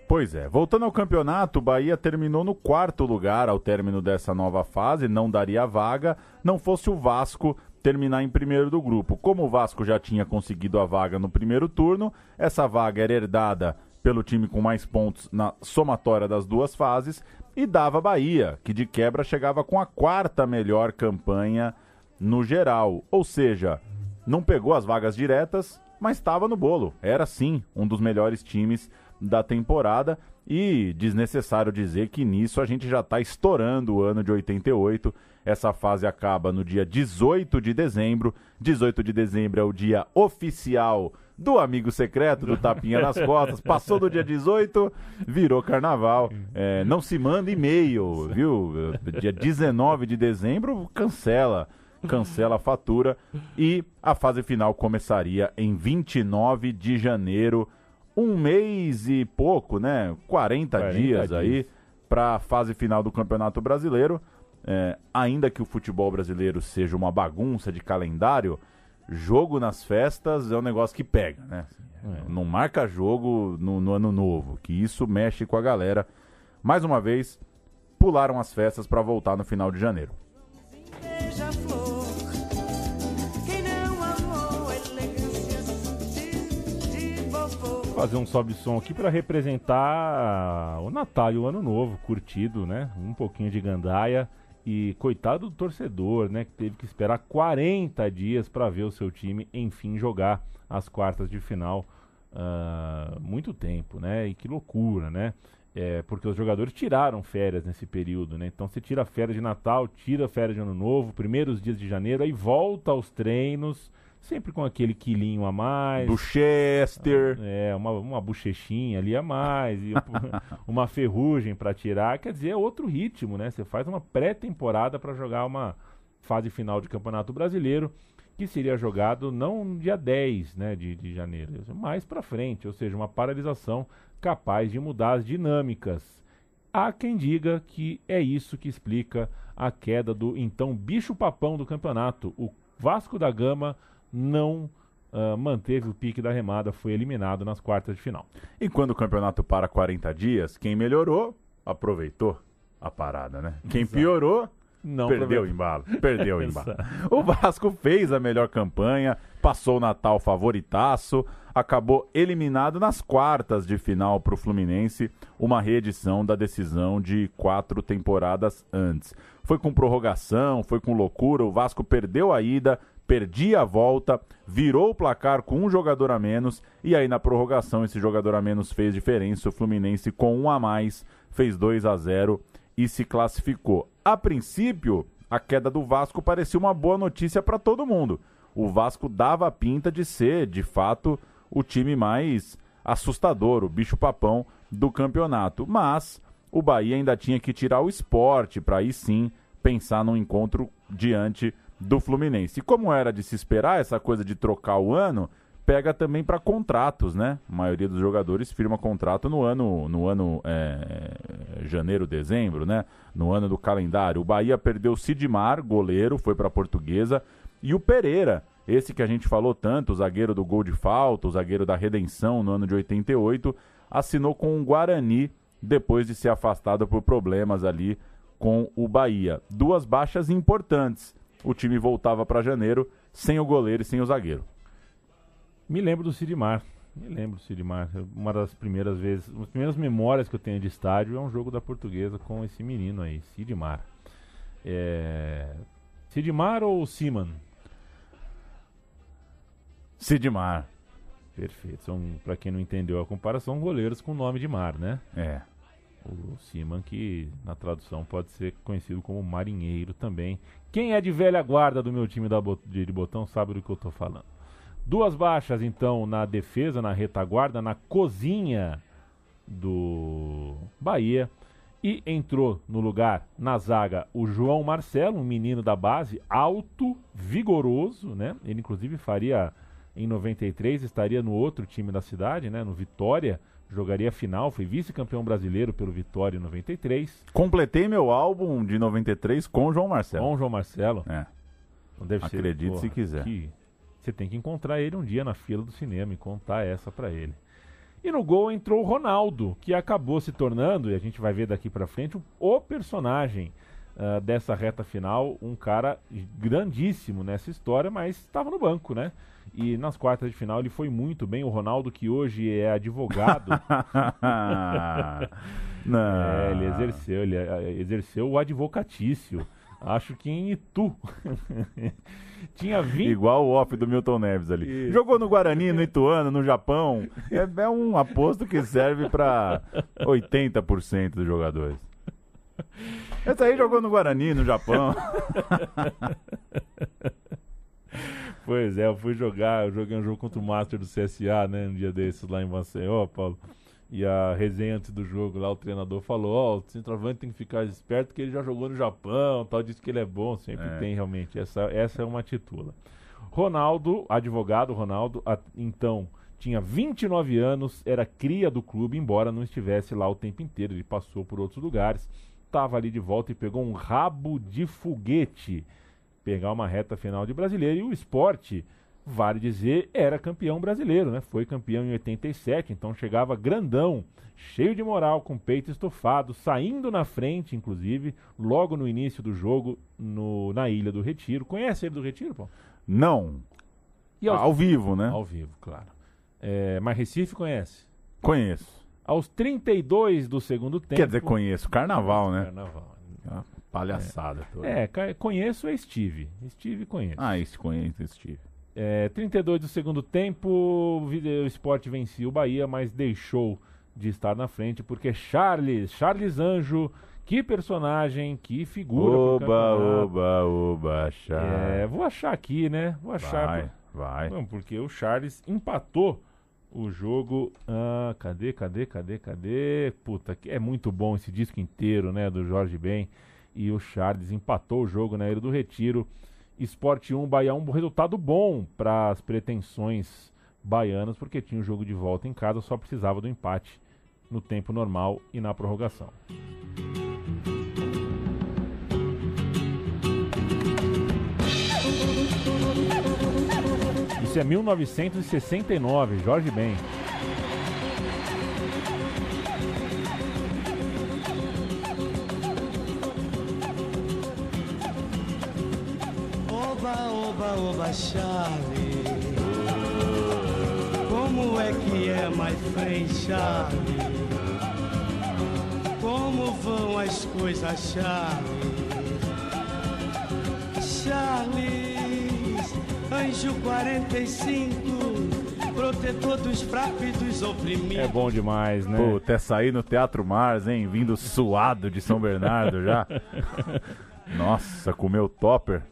Pois é, voltando ao campeonato, o Bahia terminou no quarto lugar ao término dessa nova fase, não daria vaga, não fosse o Vasco terminar em primeiro do grupo. Como o Vasco já tinha conseguido a vaga no primeiro turno, essa vaga era herdada pelo time com mais pontos na somatória das duas fases e dava Bahia, que de quebra chegava com a quarta melhor campanha no geral. Ou seja, não pegou as vagas diretas, mas estava no bolo. Era sim um dos melhores times da temporada. E desnecessário dizer que nisso a gente já está estourando o ano de 88. Essa fase acaba no dia 18 de dezembro. 18 de dezembro é o dia oficial do amigo secreto, do tapinha nas <laughs> costas. Passou do dia 18, virou carnaval. É, não se manda e-mail, viu? Dia 19 de dezembro, cancela. Cancela a fatura. E a fase final começaria em 29 de janeiro um mês e pouco, né? 40, 40 dias, dias, aí para a fase final do Campeonato Brasileiro. É, ainda que o futebol brasileiro seja uma bagunça de calendário, jogo nas festas é um negócio que pega, né? É. Não marca jogo no, no, ano novo, que isso mexe com a galera. Mais uma vez, pularam as festas para voltar no final de janeiro. fazer um sobe-som aqui para representar o Natal e o Ano Novo, curtido, né? Um pouquinho de gandaia. E coitado do torcedor, né? Que teve que esperar 40 dias para ver o seu time, enfim, jogar as quartas de final. Uh, muito tempo, né? E que loucura, né? É, porque os jogadores tiraram férias nesse período, né? Então você tira férias de Natal, tira férias de Ano Novo, primeiros dias de janeiro, aí volta aos treinos sempre com aquele quilinho a mais. Do Chester. É, uma, uma bochechinha ali a mais, e <laughs> uma ferrugem para tirar. Quer dizer, é outro ritmo, né? Você faz uma pré-temporada para jogar uma fase final de Campeonato Brasileiro, que seria jogado não no dia 10 né, de, de janeiro, mais para frente, ou seja, uma paralisação capaz de mudar as dinâmicas. Há quem diga que é isso que explica a queda do então bicho-papão do campeonato, o Vasco da Gama não uh, manteve o pique da remada, foi eliminado nas quartas de final. E quando o campeonato para 40 dias, quem melhorou, aproveitou a parada, né? Quem Exato. piorou, não perdeu o embalo. Perdeu o <laughs> embalo. o Vasco fez a melhor campanha, passou o Natal favoritaço, acabou eliminado nas quartas de final para o Fluminense, uma reedição da decisão de quatro temporadas antes. Foi com prorrogação, foi com loucura, o Vasco perdeu a ida, perdia a volta, virou o placar com um jogador a menos e aí na prorrogação esse jogador a menos fez diferença. O Fluminense com um a mais fez 2 a 0 e se classificou. A princípio, a queda do Vasco parecia uma boa notícia para todo mundo. O Vasco dava a pinta de ser, de fato, o time mais assustador, o bicho-papão do campeonato. Mas o Bahia ainda tinha que tirar o esporte para aí sim pensar num encontro diante do Fluminense. E como era de se esperar, essa coisa de trocar o ano pega também para contratos, né? A maioria dos jogadores firma contrato no ano, no ano é, janeiro, dezembro, né? No ano do calendário. O Bahia perdeu o Sidmar, goleiro, foi para Portuguesa, e o Pereira, esse que a gente falou tanto, o zagueiro do gol de falta, o zagueiro da redenção no ano de 88, assinou com o Guarani depois de ser afastado por problemas ali com o Bahia. Duas baixas importantes. O time voltava para janeiro sem o goleiro e sem o zagueiro. Me lembro do Sidmar. Me lembro do Sidmar. Uma das primeiras vezes, uma das primeiras memórias que eu tenho de estádio é um jogo da portuguesa com esse menino aí, Sidmar. É... Sidmar ou Siman? Sidmar. Perfeito. São, pra quem não entendeu a comparação, goleiros com nome de mar, né? É. O Siman, que na tradução pode ser conhecido como marinheiro também. Quem é de velha guarda do meu time da de, de botão sabe do que eu tô falando. Duas baixas, então, na defesa, na retaguarda, na cozinha do Bahia. E entrou no lugar, na zaga, o João Marcelo, um menino da base, alto, vigoroso, né? Ele, inclusive, faria em 93, estaria no outro time da cidade, né? No Vitória. Jogaria a final, foi vice-campeão brasileiro pelo Vitória em 93. Completei meu álbum de 93 com o João Marcelo. Com o João Marcelo. É. Então deve ser, Acredite se quiser. que Você tem que encontrar ele um dia na fila do cinema e contar essa pra ele. E no gol entrou o Ronaldo, que acabou se tornando, e a gente vai ver daqui pra frente, o personagem ah, dessa reta final. Um cara grandíssimo nessa história, mas estava no banco, né? E nas quartas de final ele foi muito bem. O Ronaldo, que hoje é advogado, <laughs> <laughs> Não. É, ele exerceu, ele eh, exerceu o advocatício. Acho que em Itu. <laughs> Tinha 20. Igual o off do Milton Neves ali. Isso. Jogou no Guarani, no Ituano, no Japão. É, é um aposto que serve para 80% dos jogadores. Esse aí jogou no Guarani, no Japão. Pois é, eu fui jogar, eu joguei um jogo contra o Master do CSA, né? Um dia desses lá em Maceió, Paulo. E a resenha antes do jogo lá, o treinador falou, ó, o centroavante tem que ficar esperto que ele já jogou no Japão, tal, disse que ele é bom, sempre É. tem realmente. Essa, essa é uma titula. Ronaldo, advogado Ronaldo, a- então tinha 29 anos, era cria do clube, embora não estivesse lá o tempo inteiro, ele passou por outros lugares, estava ali de volta e pegou um rabo de foguete pegar uma reta final de brasileiro e o esporte, vale dizer, era campeão brasileiro, né? Foi campeão em 87, então chegava grandão, cheio de moral, com peito estofado, saindo na frente, inclusive, logo no início do jogo no, na Ilha do Retiro. Conhece ele do Retiro, pô? Não. Aos- Ao vivo, né? Ao vivo, claro. É, mas Recife conhece. Conheço. Aos 32 do segundo tempo. Quer dizer, conheço. Carnaval, né? Carnaval. Ah, Palhaçada. É, ca- conheço é Steve. Steve conheço. Ah, esse conheço, Steve. É, 32 do segundo tempo, o Video Sport vencia o Bahia, mas deixou de estar na frente porque Charles, Charles Anjo, que personagem, que figura. Oba, oba, oba, chá. É, vou achar aqui, né? Vou achar. Vai, vai. Não, porque o Charles empatou o jogo. Ah, cadê, cadê, cadê, cadê? Puta, que é muito bom esse disco inteiro, né? Do Jorge Ben. E o Charles empatou o jogo na Ilha do Retiro. Esporte 1, Bahia 1, um resultado bom para as pretensões baianas, porque tinha o jogo de volta em casa, só precisava do empate no tempo normal e na prorrogação. Isso é 1969, Jorge Ben. Oba, oba, oba, Charlie. Como é que é, my friend Charlie? Como vão as coisas, Charlie? Charles, anjo 45, protetor dos fracos e dos oprimidos. É bom demais, né? Pô, até sair no Teatro Mars, hein? Vindo suado de São Bernardo já. <laughs> Nossa, comeu topper.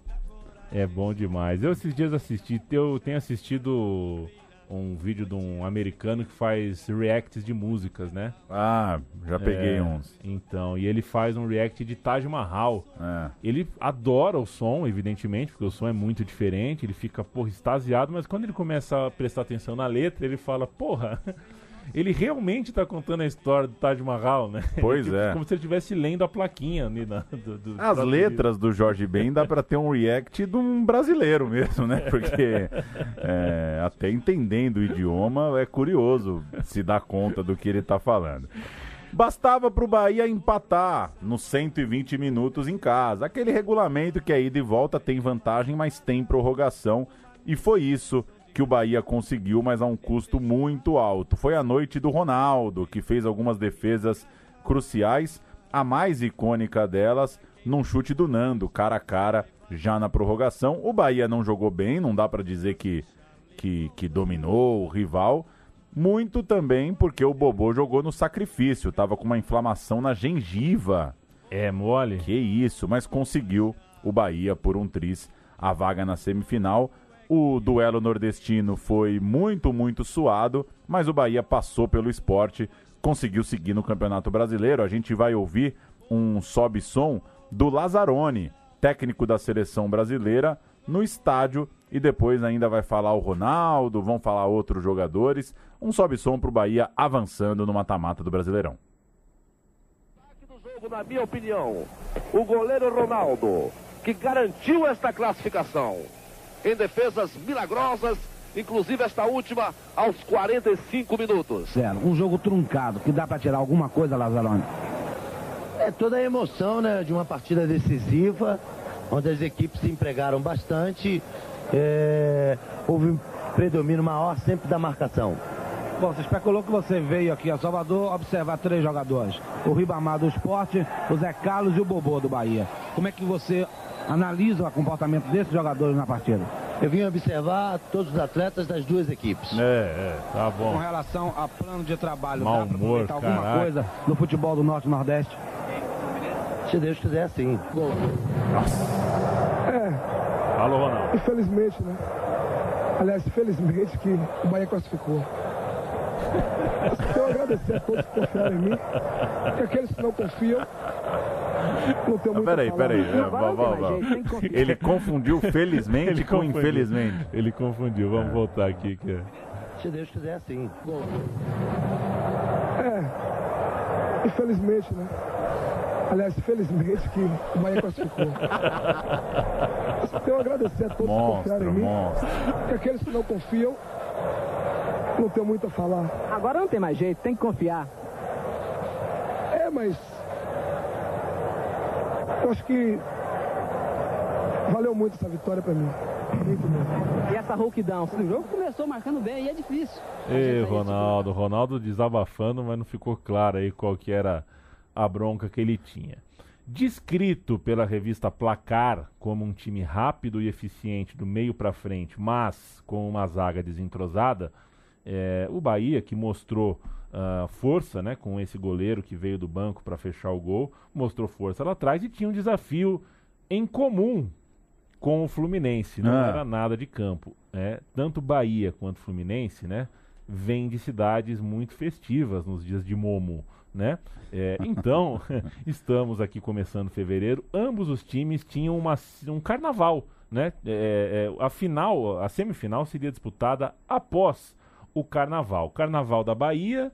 É bom demais. Eu esses dias assisti, eu tenho assistido um vídeo de um americano que faz reacts de músicas, né? Ah, já peguei É, uns. Então, e ele faz um react de Taj Mahal. É. Ele adora o som, evidentemente, porque o som é muito diferente, ele fica, porra, extasiado, mas quando ele começa a prestar atenção na letra, ele fala, porra, ele realmente tá contando a história do Taj Mahal, né? <laughs> Pois Tipo, é. Como se ele estivesse lendo a plaquinha ali na, do, do As letras do Jorge Ben dá pra ter um react de um brasileiro mesmo, né? Porque é, até entendendo o idioma é curioso se dar conta do que ele tá falando. Bastava pro Bahia empatar nos 120 minutos em casa. Aquele regulamento que a ida e volta tem vantagem, mas tem prorrogação. E foi isso que o Bahia conseguiu, mas a um custo muito alto. Foi a noite do Ronaldo, que fez algumas defesas cruciais, a mais icônica delas, num chute do Nando, cara a cara, já na prorrogação. O Bahia não jogou bem, não dá para dizer que, que, que dominou o rival. Muito também porque o Bobô jogou no sacrifício, tava com uma inflamação na gengiva. É mole? Que isso, mas conseguiu o Bahia por um tris a vaga na semifinal. O duelo nordestino foi muito, muito suado, mas o Bahia passou pelo esporte, conseguiu seguir no Campeonato Brasileiro. A gente vai ouvir um sobe-som do Lazzaroni, técnico da seleção brasileira, no estádio e depois ainda vai falar o Ronaldo, vão falar outros jogadores. Um sobe-som para o Bahia avançando no mata-mata do Brasileirão. na minha opinião, o goleiro Ronaldo, que garantiu esta classificação em defesas milagrosas, inclusive esta última aos 45 minutos. Zero. Um jogo truncado, que dá para tirar alguma coisa, Lazarone? É toda a emoção né, de uma partida decisiva, onde as equipes se empregaram bastante. É, houve um predomínio maior sempre da marcação. Bom, você especulou que você veio aqui a Salvador observar três jogadores. O Ribamar do Esporte, o Zé Carlos e o Bobô do Bahia. Como é que você analisa o comportamento desses jogadores na partida? Eu vim observar todos os atletas das duas equipes. É, é, tá Com bom. relação a plano de trabalho, Mau dá pra humor, aproveitar alguma caralho. coisa no futebol do Norte e Nordeste? Se Deus quiser, sim. Alô, Ronaldo. Infelizmente, né? Aliás, felizmente que o Bahia classificou. Eu quero agradecer a todos que confiaram em mim. Que aqueles que não confiam, não tenho muito Peraí, a peraí. é, vá. Ele confundiu <laughs> felizmente Ele com confundiu. infelizmente. Ele confundiu. Vamos voltar aqui. Que... é- Se Deus quiser, sim. É, infelizmente, né? Aliás, felizmente que o Bahia classificou. Eu quero agradecer a todos que confiaram em Monstro, mim. monstro. Que aqueles que não confiam, não tenho muito a falar. Agora não tem mais jeito, tem que confiar. É, mas. Acho que. Valeu muito essa vitória pra mim. Muito mesmo. E essa rouquidão? O jogo começou marcando bem e é difícil. Ei, Ronaldo. Ronaldo desabafando, mas não ficou claro aí qual que era a bronca que ele tinha. Descrito pela revista Placar como um time rápido e eficiente do meio para frente, mas com uma zaga desentrosada, é, o Bahia, que mostrou ah, força né, com esse goleiro que veio do banco para fechar o gol, mostrou força lá atrás e tinha um desafio em comum com o Fluminense, não Ah. era nada de campo. né? Tanto Bahia quanto Fluminense, né, vêm de cidades muito festivas nos dias de Momo, né? É, <laughs> então, <laughs> estamos aqui começando fevereiro, ambos os times tinham uma, um carnaval, né? É, é, a final, a semifinal seria disputada após o carnaval. Carnaval da Bahia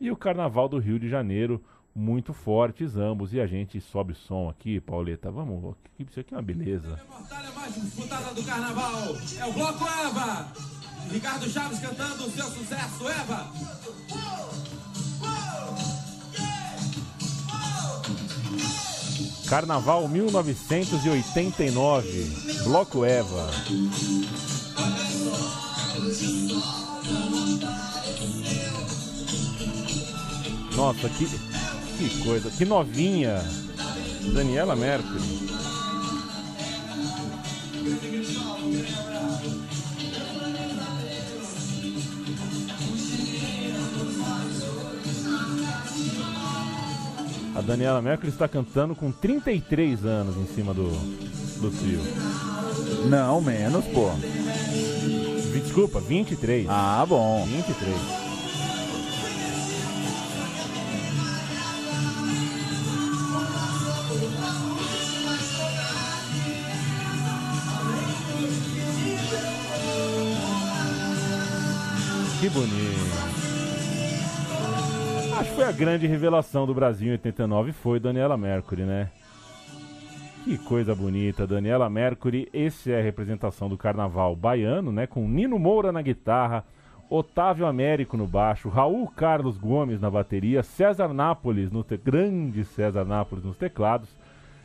e o carnaval do Rio de Janeiro, muito fortes ambos. E a gente sobe som aqui, Pauleta. Vamos, isso aqui é uma beleza. batalha mais disputada do carnaval é o Bloco Eva. Ricardo Chaves cantando o seu sucesso, Eva. Carnaval 1989, Bloco Eva. Nossa, que, que coisa, que novinha. Daniela Mercury. A Daniela Mercury está cantando com 33 anos em cima do, do trio. Não, menos, pô. Desculpa, 23. Ah, bom. 23. Que bonito. Acho que foi a grande revelação do Brasil em 89 foi Daniela Mercury, né? Que coisa bonita, Daniela Mercury. Esse é a representação do carnaval baiano, né? Com Nino Moura na guitarra, Otávio Américo no baixo, Raul Carlos Gomes na bateria, César Nápoles, no te... grande César Nápoles nos teclados,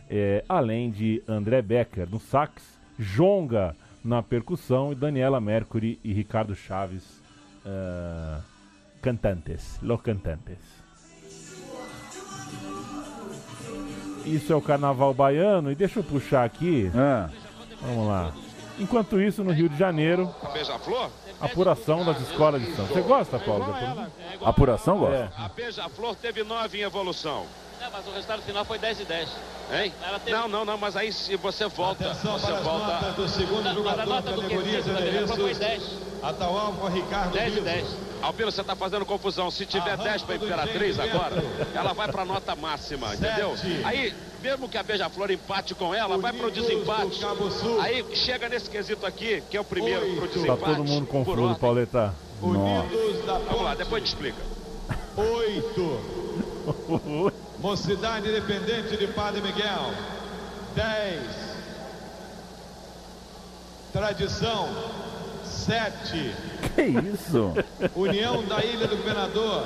é, além de André Becker no sax, Jonga na percussão e Daniela Mercury e Ricardo Chaves uh, cantantes, los cantantes. Isso é o carnaval baiano e deixa eu puxar aqui. Ah. Vamos lá. Enquanto isso, no Rio de Janeiro, apuração das escolas de samba. Você gosta, Paulo? da apuração? Apuração, gosta? É. A Beija-Flor teve 9 em evolução. É, mas o resultado final foi 10 e 10. Hein? Teve- Não, não, não, mas aí se você volta, Atenção você volta. notas do segundo Mas a jogador nota do categoria da Beija-Flor foi Generissos. 10. Atual Ricardo 10 e Vivo. 10. Albino, você está fazendo confusão. Se tiver Arranca 10 para do Imperatriz agora, ela vai para nota máxima, entendeu? Sete. Aí, mesmo que a Beija-Flor empate com ela, vai para o Unidos desempate. do. Aí chega nesse quesito aqui, que é o primeiro para o Oito. Tá desempate. todo mundo confuso. Pauleta. Unidos da Vamos lá, Ponte. depois te explica. Oito. <laughs> Mocidade Independente de Padre Miguel. Dez. Tradição. Sete. Que isso? <laughs> União da Ilha do Governador.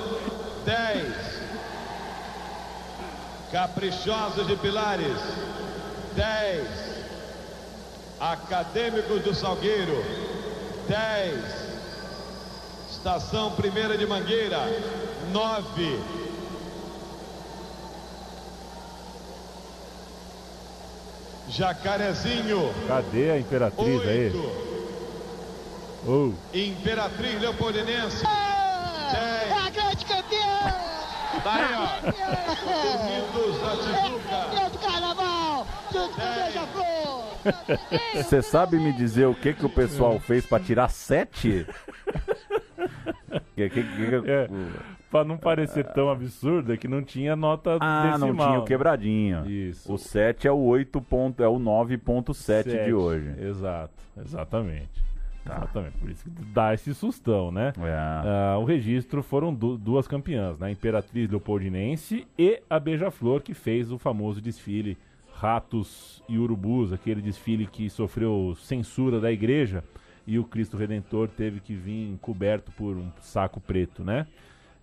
Dez. Caprichosos de Pilares. Dez. Acadêmicos do Salgueiro. Dez. Estação Primeira de Mangueira. Nove. Jacarezinho. Cadê a Imperatriz aí? Oito. Oh. Imperatriz Leopoldinense. É a grande campeã! Daí, ó. Unidos da Tijuca. É do carnaval! Junto com o Beija-Flor! Você sabe me dizer o que, que o pessoal fez pra tirar sete? <laughs> Que- que- que- É, pra não parecer tão absurdo, é que não tinha nota Ah, decimal. não tinha o quebradinho. Isso. O 7 é o 8 ponto, é o 9.7 de hoje. Exato, exatamente. Exatamente, por isso que dá esse sustão, né? É. Ah, o registro foram du- duas campeãs, né? a Imperatriz Leopoldinense e a Beija-Flor, que fez o famoso desfile Ratos e Urubus, aquele desfile que sofreu censura da igreja e o Cristo Redentor teve que vir coberto por um saco preto, né?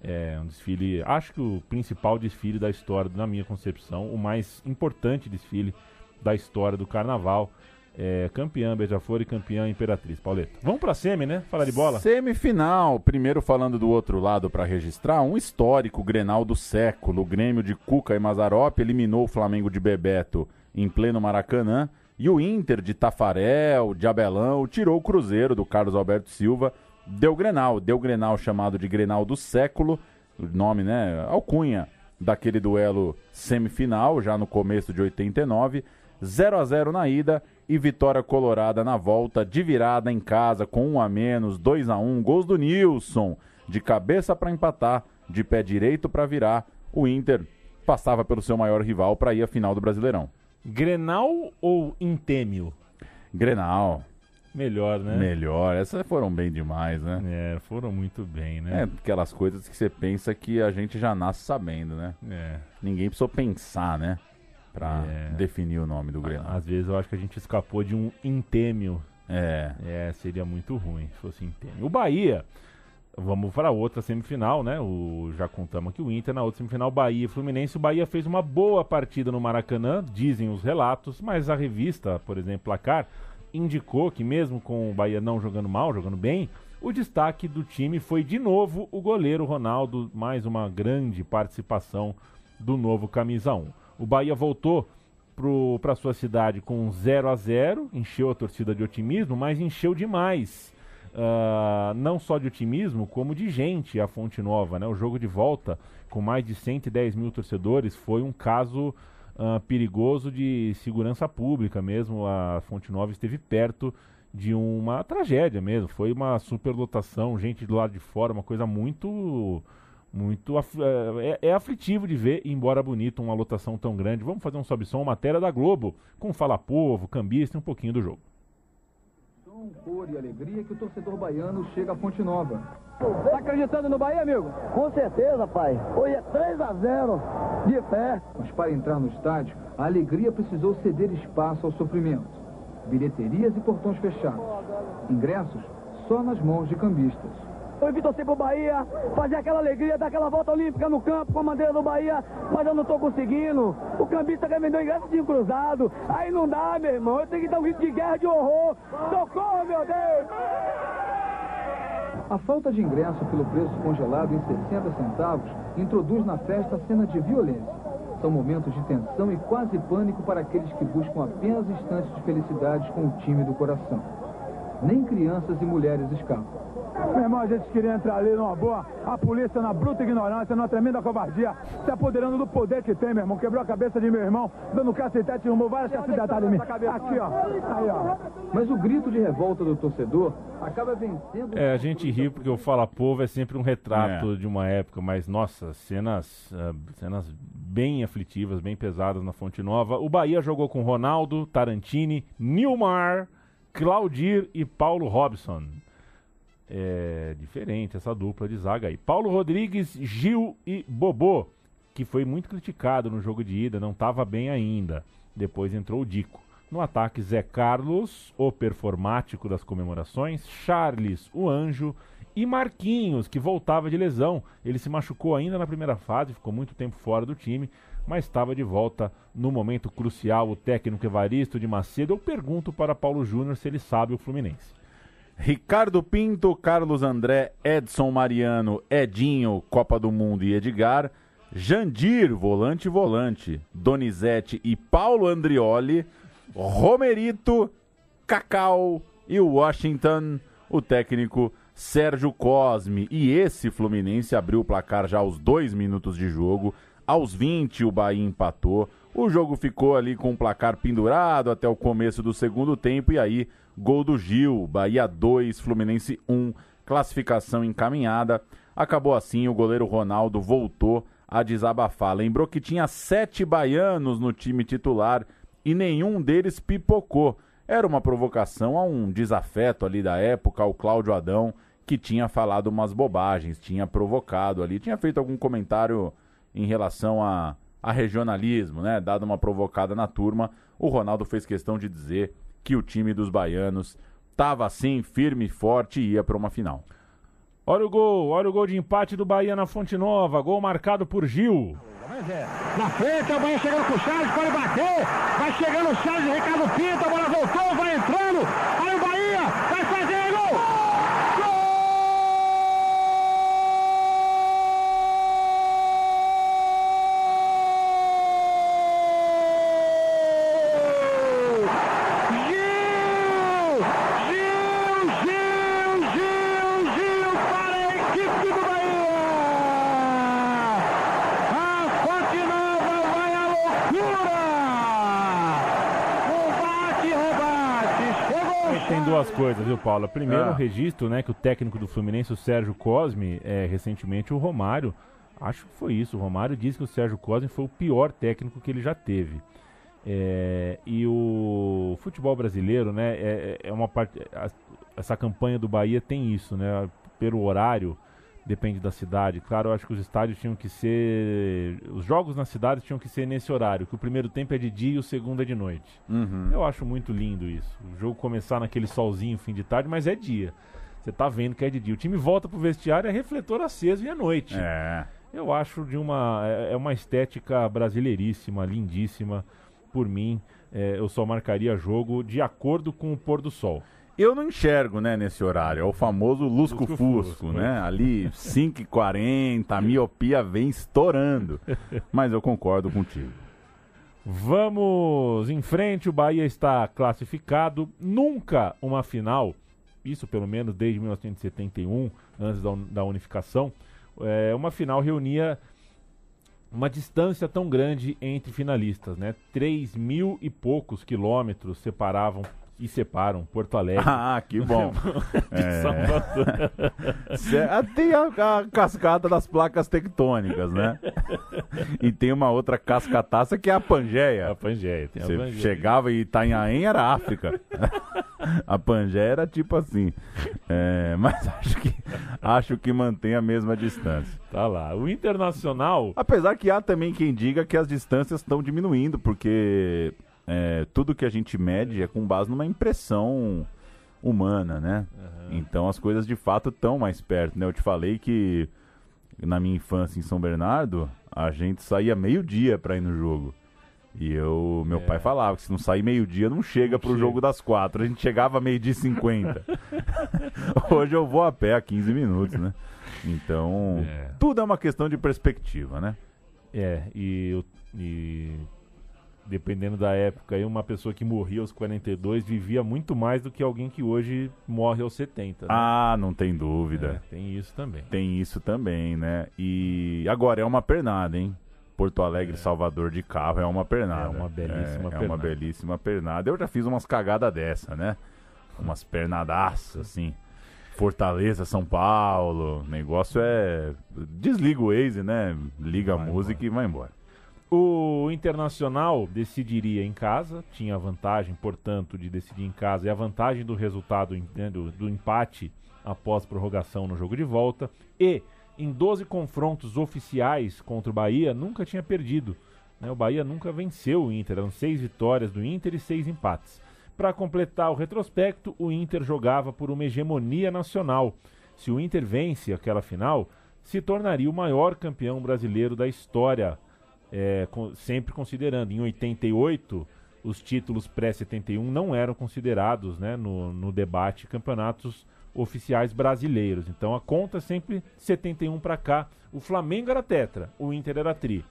É um desfile, acho que o principal desfile da história, na minha concepção, o mais importante desfile da história do carnaval. É, campeã Beija-Flor e campeã Imperatriz. Pauleta. Vamos pra semi, né? Falar de bola? Semifinal, primeiro falando do outro lado para registrar, um histórico Grenal do século. O Grêmio de Cuca e Mazarop eliminou o Flamengo de Bebeto em pleno Maracanã. E o Inter de Tafarel, de Abelão, tirou o Cruzeiro do Carlos Alberto Silva. Deu Grenal, deu Grenal chamado de Grenal do século. Nome, né? Alcunha daquele duelo semifinal, já no começo de 89. 0 a 0 na ida e vitória colorada na volta de virada em casa com um a menos, 2 a 1 gols do Nilson, de cabeça para empatar, de pé direito para virar. O Inter passava pelo seu maior rival para ir à final do Brasileirão. Grenal ou Intêmio? Grenal. Melhor, né? Melhor, essas foram bem demais, né? É, foram muito bem, né? É, aquelas coisas que você pensa que a gente já nasce sabendo, né? É. Ninguém precisou pensar, né? Pra É. definir o nome do Grenal. Às vezes eu acho que a gente escapou de um Intêmio. É. É, seria muito ruim se fosse Intêmio. O Bahia, vamos para outra semifinal, né? O, já contamos aqui o Inter na outra semifinal, Bahia e Fluminense. O Bahia fez uma boa partida no Maracanã, dizem os relatos, mas a revista, por exemplo, Placar, indicou que mesmo com o Bahia não jogando mal, jogando bem, o destaque do time foi de novo o goleiro Ronaldo, mais uma grande participação do novo camisa 1. O Bahia voltou para sua cidade com 0 a 0 encheu a torcida de otimismo, mas encheu demais. Ah, não só de otimismo, como de gente a Fonte Nova. Né? O jogo de volta, com mais de 110 mil torcedores, foi um caso ah, perigoso de segurança pública mesmo. A Fonte Nova esteve perto de uma tragédia mesmo. Foi uma superlotação, gente do lado de fora, uma coisa muito muito af- é, é aflitivo de ver, embora bonito, uma lotação tão grande. Vamos fazer um sobe som, matéria da Globo, com Fala Povo, Cambista e um pouquinho do jogo. Com cor e alegria que o torcedor baiano chega à Fonte Nova. Tá acreditando no Bahia, amigo? Com certeza, pai. Hoje é 3 a 0 de fé. Mas para entrar no estádio, a alegria precisou ceder espaço ao sofrimento. Bilheterias e portões fechados. Ingressos só nas mãos de cambistas. Eu vim torcer pro Bahia, fazer aquela alegria, dar aquela volta olímpica no campo com a bandeira do Bahia, mas eu não tô conseguindo. O cambista quer vender o ingresso de cruzado. Aí não dá, meu irmão. Eu tenho que dar um grito de guerra, de horror. Socorro, meu Deus! A falta de ingresso pelo preço congelado em 60 centavos introduz na festa cena de violência. São momentos de tensão e quase pânico para aqueles que buscam apenas instantes de felicidade com o time do coração. Nem crianças e mulheres escapam. Meu irmão, a gente queria entrar ali numa boa, a polícia na bruta ignorância, numa tremenda covardia, se apoderando do poder que tem, meu irmão. Quebrou a cabeça de meu irmão, dando cacetete, derrubou várias cacetadas em mim. Aqui, ó. Aí, ó. Mas o grito de revolta do torcedor acaba vencendo... É, a gente ri porque o Fala Povo é sempre um retrato de uma época, mas nossa, cenas, ah, cenas bem aflitivas, bem pesadas na Fonte Nova. O Bahia jogou com Ronaldo, Tarantini, Nilmar, Claudir e Paulo Robson. É diferente essa dupla de zaga aí. Paulo Rodrigues, Gil e Bobô, que foi muito criticado no jogo de ida, não estava bem ainda. Depois entrou o Dico. No ataque, Zé Carlos, o performático das comemorações, Charles, o anjo, e Marquinhos, que voltava de lesão. Ele se machucou ainda na primeira fase, ficou muito tempo fora do time, mas estava de volta no momento crucial. O técnico Evaristo de Macedo. Eu pergunto para Paulo Júnior se ele sabe o Fluminense. Ricardo Pinto, Carlos André, Edson Mariano, Edinho, Copa do Mundo e Edgar, Jandir, volante volante, Donizete e Paulo Andrioli, Romerito, Cacau e Washington, o técnico Sérgio Cosme. E esse Fluminense abriu o placar já aos dois minutos de jogo. Aos 20 o Bahia empatou. O jogo ficou ali com o placar pendurado até o começo do segundo tempo e aí gol do Gil, Bahia 2, Fluminense 1, classificação encaminhada. Acabou assim, o goleiro Ronaldo voltou a desabafar. Lembrou que tinha sete baianos no time titular e nenhum deles pipocou. Era uma provocação a um desafeto ali da época, ao Cláudio Adão, que tinha falado umas bobagens, tinha provocado ali, tinha feito algum comentário em relação a, a regionalismo, né? Dado uma provocada na turma, o Ronaldo fez questão de dizer que o time dos baianos estava assim, firme e forte e ia para uma final. Olha o gol, olha o gol de empate do Bahia na Fonte Nova, gol marcado por Gil. Na frente, o Bahia chegando com o Charles, pode bater. Vai chegando o Charles, Ricardo Pinto, a bola voltou, vai entrando. Olha o Bahia, vai fazer gol! Gil! Gil, Gil, Gil, Gil para a equipe do Bahia! A Fonte Nova vai à loucura! O bate-rebate chegou! Tem duas coisas, viu, Paulo? Primeiro, Ah. o registro, né, que o técnico do Fluminense, o Sérgio Cosme, é, recentemente o Romário, acho que foi isso, o Romário disse que o Sérgio Cosme foi o pior técnico que ele já teve. É, e o futebol brasileiro, né, é, é uma parte, a- essa campanha do Bahia tem isso, né, pelo horário, depende da cidade. Claro, eu acho que os estádios tinham que ser, os jogos nas cidades tinham que ser nesse horário, que o primeiro tempo é de dia e o segundo é de noite. Uhum. Eu acho muito lindo isso. O jogo começar naquele solzinho, fim de tarde, mas é dia. Você tá vendo que é de dia. O time volta pro vestiário, é refletor aceso e é noite. É. Eu acho de uma. É é uma estética brasileiríssima, lindíssima. Por mim, é, eu só marcaria jogo de acordo com o pôr do sol. Eu não enxergo, né, nesse horário. É o famoso lusco-fusco, né? Ali, 5h40, a miopia vem estourando. Mas eu concordo contigo. Vamos em frente, o Bahia está classificado. Nunca uma final, isso pelo menos desde 1971, antes da, da unificação, é, uma final reunia uma distância tão grande entre finalistas, né? Três mil e poucos quilômetros separavam e separam Porto Alegre. <laughs> Ah, que bom. <laughs> É. <laughs> Ah, Tem a, a cascata das placas tectônicas, né? E tem uma outra cascataça que é a Pangeia. A Pangeia, tem a Você Pangeia. chegava e Itanhaém era África. a Pangeia era tipo assim. É, mas acho que, acho que mantém a mesma distância. Tá lá. O Internacional. Apesar que há também quem diga que as distâncias estão diminuindo, porque é, tudo que a gente mede é com base numa impressão humana, né? Então as coisas de fato estão mais perto, né? Eu te falei que na minha infância em São Bernardo, a gente saía meio-dia pra ir no jogo. E eu, meu pai falava que se não sair meio-dia, não chega pro jogo das quatro. A gente chegava meio-dia e cinquenta. <laughs> Hoje eu vou a pé a 15 minutos, né? Então, É. tudo é uma questão de perspectiva, né? É, e, e dependendo da época, aí uma pessoa que morria aos 42 vivia muito mais do que alguém que hoje morre aos 70. né? Ah, não tem dúvida. É, tem isso também. Tem isso também, né? E agora é uma pernada, hein? Porto Alegre, Salvador de carro é uma pernada. É uma belíssima É, é uma pernada. belíssima pernada. Eu já fiz umas cagadas dessa, né? Umas pernadaças, assim. Fortaleza, São Paulo. O negócio é. Desliga o Waze, né? Liga a música e vai embora. O Internacional decidiria em casa, tinha a vantagem, portanto, de decidir em casa e a vantagem do resultado né, do, do empate após prorrogação no jogo de volta. E em 12 confrontos oficiais contra o Bahia, nunca tinha perdido. né? O Bahia nunca venceu o Inter, eram seis vitórias do Inter e seis empates. Para completar o retrospecto, o Inter jogava por uma hegemonia nacional. Se o Inter vence aquela final, se tornaria o maior campeão brasileiro da história é, con- sempre considerando. Em 88, os títulos pré-71 não eram considerados né, no, no debate campeonatos oficiais brasileiros. Então a conta sempre 71 para cá. O Flamengo era tetra, o Inter era tri.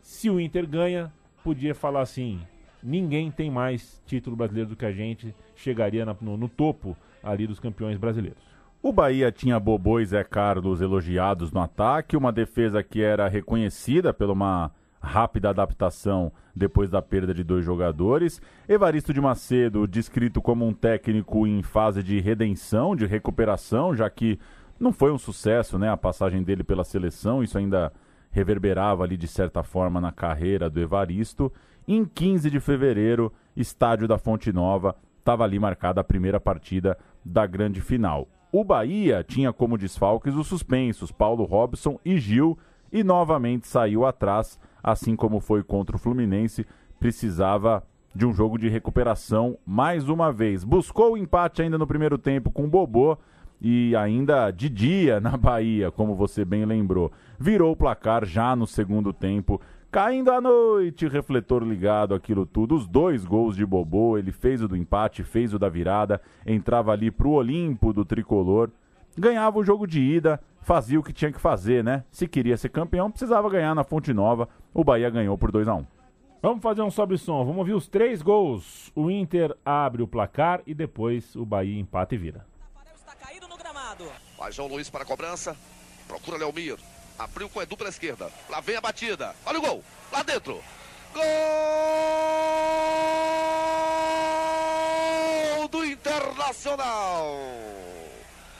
Se o Inter ganha, podia falar assim: ninguém tem mais título brasileiro do que a gente, chegaria na- no, no topo ali dos campeões brasileiros. O Bahia tinha Bobô e Zé Carlos elogiados no ataque, uma defesa que era reconhecida por uma rápida adaptação depois da perda de dois jogadores. Evaristo de Macedo, descrito como um técnico em fase de redenção, de recuperação, já que não foi um sucesso né, a passagem dele pela seleção, isso ainda reverberava ali de certa forma na carreira do Evaristo. Em 15 de fevereiro, estádio da Fonte Nova, estava ali marcada a primeira partida da grande final. O Bahia tinha como desfalques os suspensos Paulo Robson e Gil e novamente saiu atrás, assim como foi contra o Fluminense, precisava de um jogo de recuperação mais uma vez. Buscou o empate ainda no primeiro tempo com o Bobô e ainda de dia na Bahia, como você bem lembrou. Virou o placar já no segundo tempo, caindo à noite, refletor ligado, aquilo tudo. Os dois gols de Bobô, ele fez o do empate, fez o da virada, entrava ali pro Olimpo do tricolor, ganhava o jogo de ida, fazia o que tinha que fazer, né? Se queria ser campeão, precisava ganhar na Fonte Nova. O Bahia ganhou por 2 a 1 Vamos fazer um sobe-som, vamos ouvir os três gols. O Inter abre o placar e depois o Bahia empata e vira. Vai João Luiz para a cobrança. Procura Leomir. Abriu com Edu pela esquerda. Lá vem a batida. Olha o gol. Lá dentro. Gol do Internacional.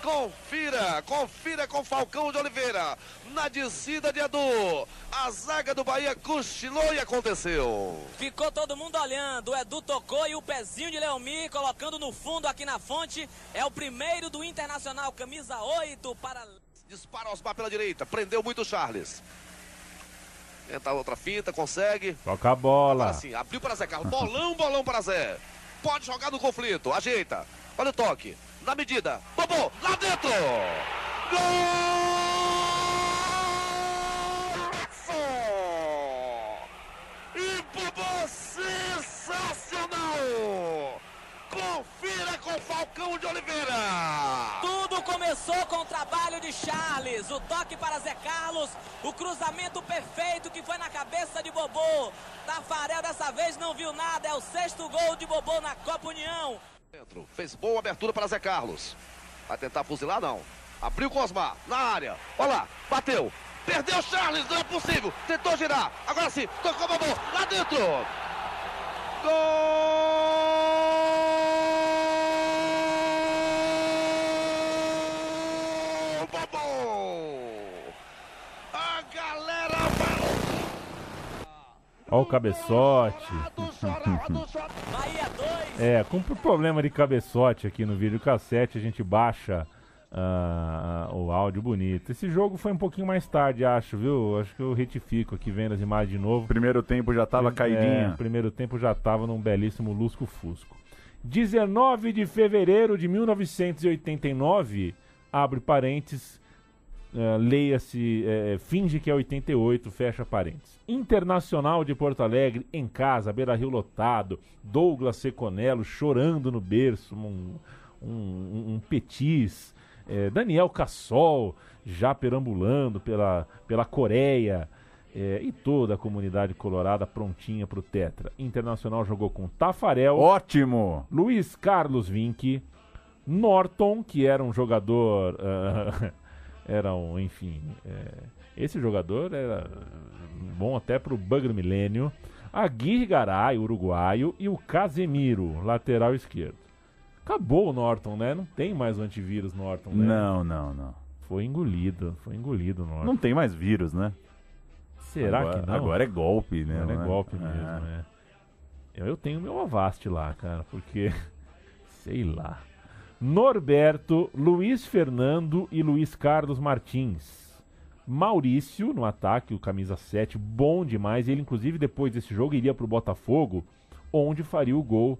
Confira, confira com Falcão de Oliveira. Na descida de Edu. A zaga do Bahia cochilou e aconteceu. Ficou todo mundo olhando. O Edu tocou e o pezinho de Leomir colocando no fundo aqui na fonte. É o primeiro do Internacional, camisa 8 para. Dispara Osmar pela direita. Prendeu muito o Charles. Tenta outra finta, consegue. Toca a bola. Agora sim, abriu para Zé Carlos. Bolão, bolão para Zé. Pode jogar no conflito. Ajeita. Olha o toque. Na medida. Bobô, lá dentro. Gol! E Bobô sensacional! Confira com Falcão de Oliveira. Tudo começou com o trabalho de Charles. O toque para Zé Carlos. O cruzamento perfeito que foi na cabeça de Bobô. Tafarel dessa vez não viu nada. É o sexto gol de Bobô na Copa União. Dentro. Fez boa abertura para Zé Carlos. Vai tentar fuzilar, não. Abriu com Osmar, na área. Olha lá, bateu. Perdeu Charles, não é possível. Tentou girar. Agora sim, tocou Bobô, lá dentro. Gol! Bobô! A galera Olha o cabeçote. Bahia <laughs> 2. É, com o problema de cabeçote aqui no videocassete, a gente baixa ah, o áudio bonito. Esse jogo foi um pouquinho mais tarde, acho, viu? Acho que eu retifico aqui vendo as imagens de novo. Primeiro tempo já tava É, caidinha. primeiro tempo já tava num belíssimo lusco-fusco. 19 de fevereiro de 1989, abre parênteses, eh, leia-se, eh, finge que é 88, fecha parênteses. Internacional de Porto Alegre, em casa, Beira Rio lotado, Douglas Seconello chorando no berço, um, um, um, petis, Daniel Cassol já perambulando pela, pela Coreia, é, e toda a comunidade colorada prontinha pro Tetra. Internacional jogou com Tafarel. Ótimo! Luiz Carlos Vinck. Norton, que era um jogador. Era um, enfim. é, esse jogador era bom até pro Bugger Milênio. Aguirre Garay, uruguaio. E o Casemiro, lateral esquerdo. Acabou o Norton, né? Não tem mais o antivírus Norton, né? Não, não, não. Foi engolido, foi engolido o Norton. Não tem mais vírus, né? Será agora, que não? Agora é golpe, né? Agora é né? golpe É. mesmo, né? Eu, eu tenho meu Avast lá, cara, porque. <laughs> Sei lá. Norberto, Luiz Fernando e Luiz Carlos Martins. Maurício no ataque, o camisa 7, bom demais. Ele, inclusive, depois desse jogo, iria pro Botafogo, onde faria o gol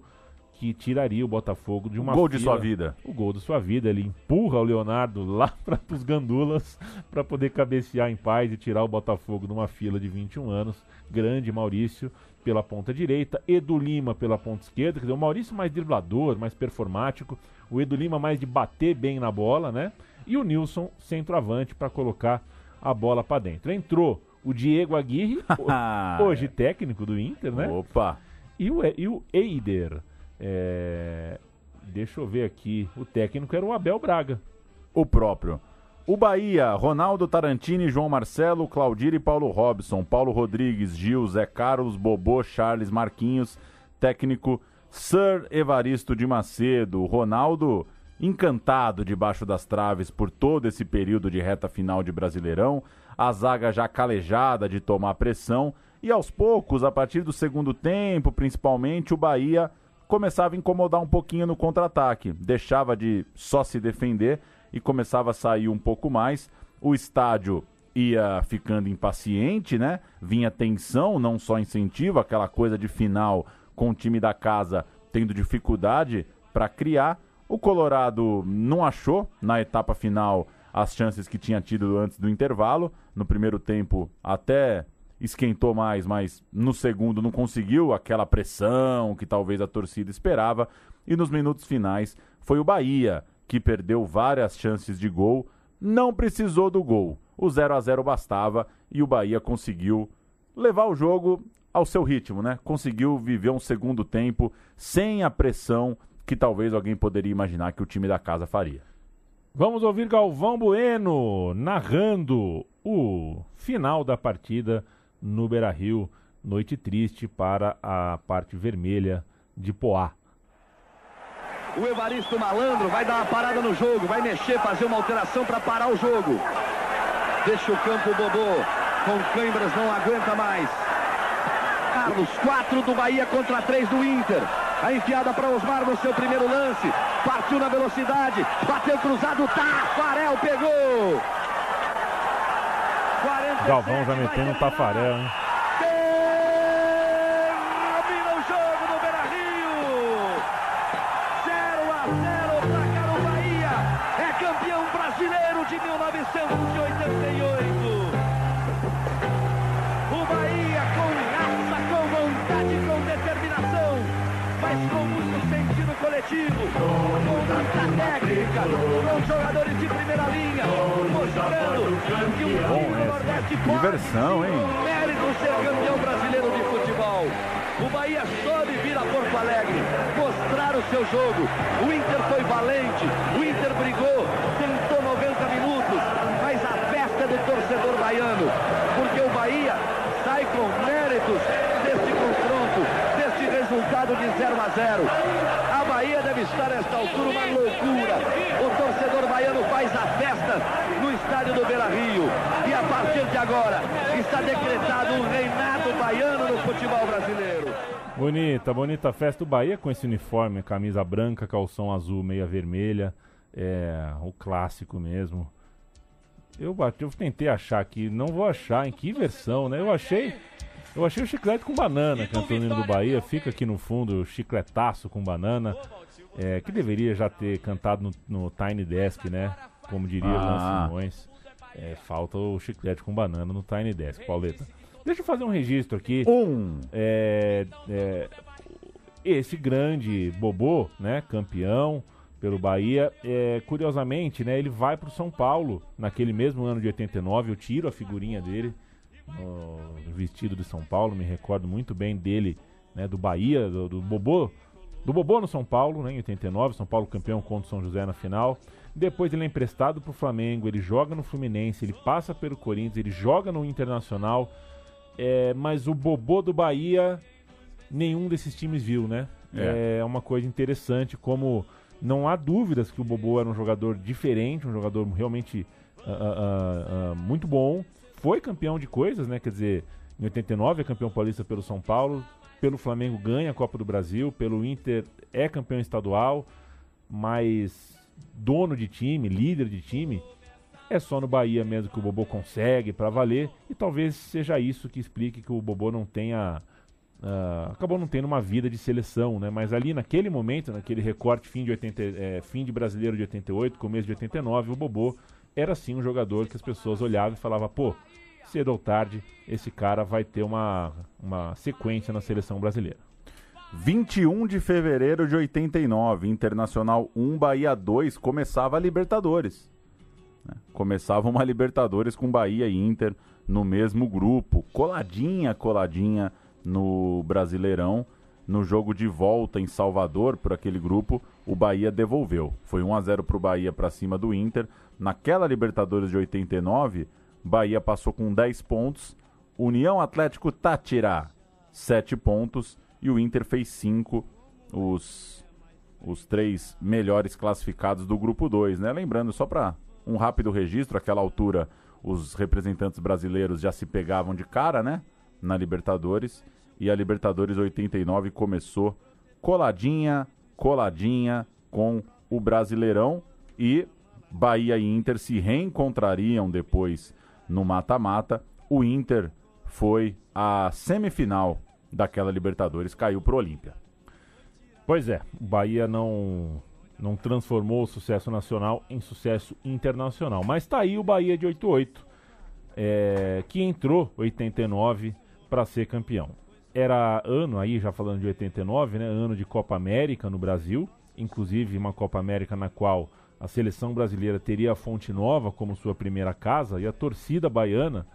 que tiraria o Botafogo de uma gol de fila- sua vida. O gol de sua vida. Ele empurra o Leonardo lá <laughs> para os gandulas para poder cabecear em paz e tirar o Botafogo de uma fila de 21 anos. Grande Maurício pela ponta direita, Edu Lima pela ponta esquerda. Quer dizer, o Maurício mais driblador, mais performático. O Edu Lima mais de bater bem na bola, né? E o Nilson centroavante para colocar a bola para dentro. Entrou o Diego Aguirre, <laughs> hoje técnico do Inter, né? Opa! E o, e o Eider. é, Deixa eu ver aqui. O técnico era o Abel Braga. O próprio. O Bahia, Ronaldo Tarantini, João Marcelo, Claudir e Paulo Robson, Paulo Rodrigues, Gil, Zé Carlos, Bobô, Charles, Marquinhos, técnico Sir Evaristo de Macedo, Ronaldo encantado debaixo das traves por todo esse período de reta final de Brasileirão, a zaga já calejada de tomar pressão e aos poucos, a partir do segundo tempo, principalmente, o Bahia começava a incomodar um pouquinho no contra-ataque, deixava de só se defender e começava a sair um pouco mais. O estádio ia ficando impaciente, né? Vinha tensão, não só incentivo, aquela coisa de final com o time da casa tendo dificuldade para criar. O Colorado não achou na etapa final as chances que tinha tido antes do intervalo. No primeiro tempo até esquentou mais, mas no segundo não conseguiu aquela pressão que talvez a torcida esperava. E nos minutos finais foi o Bahia que perdeu várias chances de gol, não precisou do gol. O 0 a 0 bastava e o Bahia conseguiu levar o jogo ao seu ritmo, né? Conseguiu viver um segundo tempo sem a pressão que talvez alguém poderia imaginar que o time da casa faria. Vamos ouvir Galvão Bueno narrando o final da partida no Beira Rio. Noite triste para a parte vermelha de Poá. O Evaristo Malandro vai dar uma parada no jogo, vai mexer, fazer uma alteração para parar o jogo. Deixa o campo o Bobô. Com câimbras não aguenta mais. Carlos, 4 do Bahia contra 3 do Inter. A enfiada para Osmar no seu primeiro lance. Partiu na velocidade. Bateu cruzado. Tafarel pegou. 47 Galvão já metendo um tafarel, hein? Com jogadores de primeira linha, mostrando que um Bom do essa. Nordeste pode versão, hein? mérito ser campeão brasileiro de futebol. O Bahia soube vir a Porto Alegre, mostrar o seu jogo. O Inter foi valente, o Inter brigou, tentou 90 minutos, mas a festa é do torcedor baiano, porque o Bahia sai com méritos desse confronto, desse resultado de 0 a 0. A Bahia deve estar nesta altura uma loucura. O torcedor baiano faz a festa no estádio do Beira Rio. E a partir de agora está decretado um reinado baiano no futebol brasileiro. Bonita, bonita festa do Bahia com esse uniforme, camisa branca, calção azul, meia vermelha. É o clássico mesmo. Eu eu tentei achar aqui, não vou achar em que versão, né? Eu achei Eu achei o chiclete com banana cantando o hino do Bahia. Fica aqui no fundo, o chicletaço com banana. É, que deveria já ter cantado no, no Tiny Desk, né? Como diria Ah. Lance Simões. É, falta o chiclete com banana no Tiny Desk, Pauleta. Deixa eu fazer um registro aqui. Um. É, é, esse grande Bobô, né? Campeão pelo Bahia. É, curiosamente, né? Ele vai pro São Paulo naquele mesmo ano de 89. Eu tiro a figurinha dele no vestido de São Paulo. Me recordo muito bem dele, né? Do Bahia, do, do Bobô. Do Bobô no São Paulo, né, em 89, São Paulo campeão contra o São José na final. Depois ele é emprestado pro Flamengo, ele joga no Fluminense, ele passa pelo Corinthians, ele joga no Internacional. É, mas o Bobô do Bahia, nenhum desses times viu, né? É. É. uma coisa interessante, como não há dúvidas que o Bobô era um jogador diferente, um jogador realmente ah, ah, ah, muito bom. Foi campeão de coisas, né? Quer dizer, em 89 é campeão paulista pelo São Paulo, pelo Flamengo ganha a Copa do Brasil, pelo Inter é campeão estadual, mas dono de time, líder de time, é só no Bahia mesmo que o Bobô consegue pra valer e talvez seja isso que explique que o Bobô não tenha ah, acabou não tendo uma vida de seleção, né? Mas ali naquele momento, naquele recorte fim de 80, eh, fim de brasileiro de 88, começo de 89, o Bobô era sim um jogador que as pessoas olhavam e falavam, pô, cedo ou tarde esse cara vai ter uma, uma sequência na seleção brasileira. 21 de fevereiro de 89, Internacional 1, Bahia 2, começava a Libertadores. né? Começava uma Libertadores com Bahia e Inter no mesmo grupo, coladinha, coladinha no Brasileirão. No jogo de volta em Salvador, por aquele grupo, o Bahia devolveu. Foi 1 a 0 para o Bahia para cima do Inter. Naquela Libertadores de 89, Bahia passou com 10 pontos. União Atlético Tátira, 7 pontos. E o Inter fez 5, os, os três melhores classificados do grupo 2. Né? Lembrando, só para um rápido registro, aquela altura os representantes brasileiros já se pegavam de cara, né? Na Libertadores. E a Libertadores 89 começou coladinha, coladinha com o Brasileirão. E Bahia e Inter se reencontrariam depois no mata-mata. O Inter foi a semifinal daquela Libertadores, caiu pro Olímpia. Pois é, o Bahia não, não transformou o sucesso nacional em sucesso internacional. Mas tá aí o Bahia de 88, é, que entrou 89 para ser campeão. Era ano aí, já falando de 89, né? Ano de Copa América no Brasil, inclusive uma Copa América na qual a seleção brasileira teria a Fonte Nova como sua primeira casa e a torcida baiana,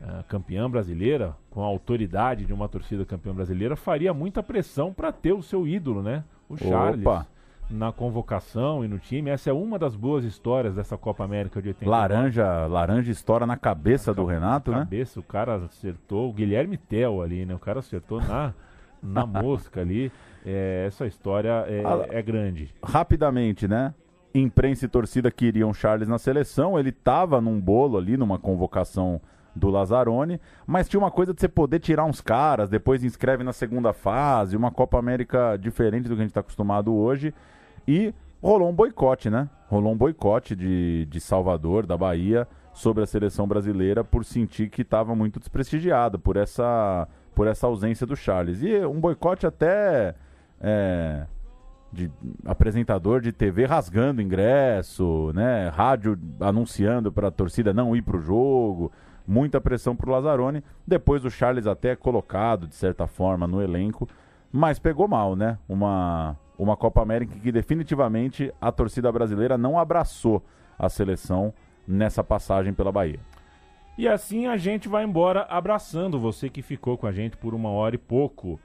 eh, campeã brasileira, com a autoridade de uma torcida campeã brasileira, faria muita pressão para ter o seu ídolo, né? O Charles. Opa. Na convocação e no time. Essa é uma das boas histórias dessa Copa América de 89. Laranja, laranja estoura na cabeça do Renato, né? cabeça, o cara acertou, o Guilherme Tel ali, né? O cara acertou na, <laughs> na mosca ali. É, essa história é, Ah, é grande. Rapidamente, né? Imprensa e torcida queriam Charles na seleção, ele tava num bolo ali, numa convocação do Lazzaroni, mas tinha uma coisa de você poder tirar uns caras, depois inscreve na segunda fase, uma Copa América diferente do que a gente está acostumado hoje, e rolou um boicote, né? Rolou um boicote de, de Salvador, da Bahia, sobre a seleção brasileira por sentir que estava muito desprestigiada por essa, por essa ausência do Charles. E um boicote até é, de apresentador de TV rasgando ingresso, né? Rádio anunciando para a torcida não ir para o jogo, muita pressão para o Lazzaroni. Depois o Charles até é colocado de certa forma no elenco, mas pegou mal, né? Uma uma Copa América que definitivamente a torcida brasileira não abraçou a seleção nessa passagem pela Bahia. E assim a gente vai embora abraçando você que ficou com a gente por uma hora e pouco.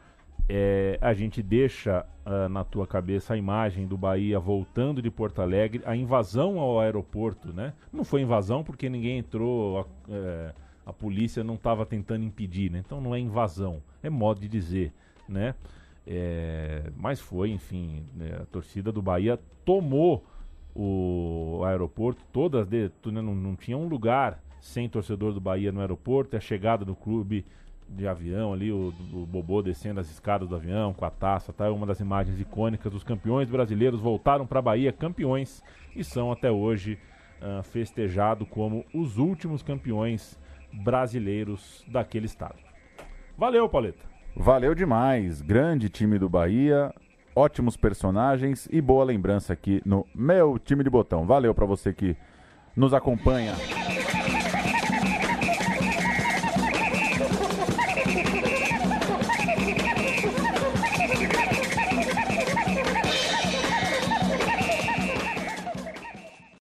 É, a gente deixa ah, na tua cabeça a imagem do Bahia voltando de Porto Alegre, a invasão ao aeroporto, né? Não foi invasão porque ninguém entrou, a, é, a polícia não estava tentando impedir, né? Então não é invasão, é modo de dizer, né? É, mas foi, enfim, né, a torcida do Bahia tomou o aeroporto, todas de, né, não, não tinha um lugar sem torcedor do Bahia no aeroporto, é a chegada do clube de avião ali, o, o Bobô descendo as escadas do avião com a taça, tá? É uma das imagens icônicas dos campeões brasileiros voltaram para a Bahia campeões e são até hoje ah, festejados como os últimos campeões brasileiros daquele estado. Valeu, Pauleta. Valeu demais. Grande time do Bahia, ótimos personagens e boa lembrança aqui no meu time de botão. Valeu pra você que nos acompanha.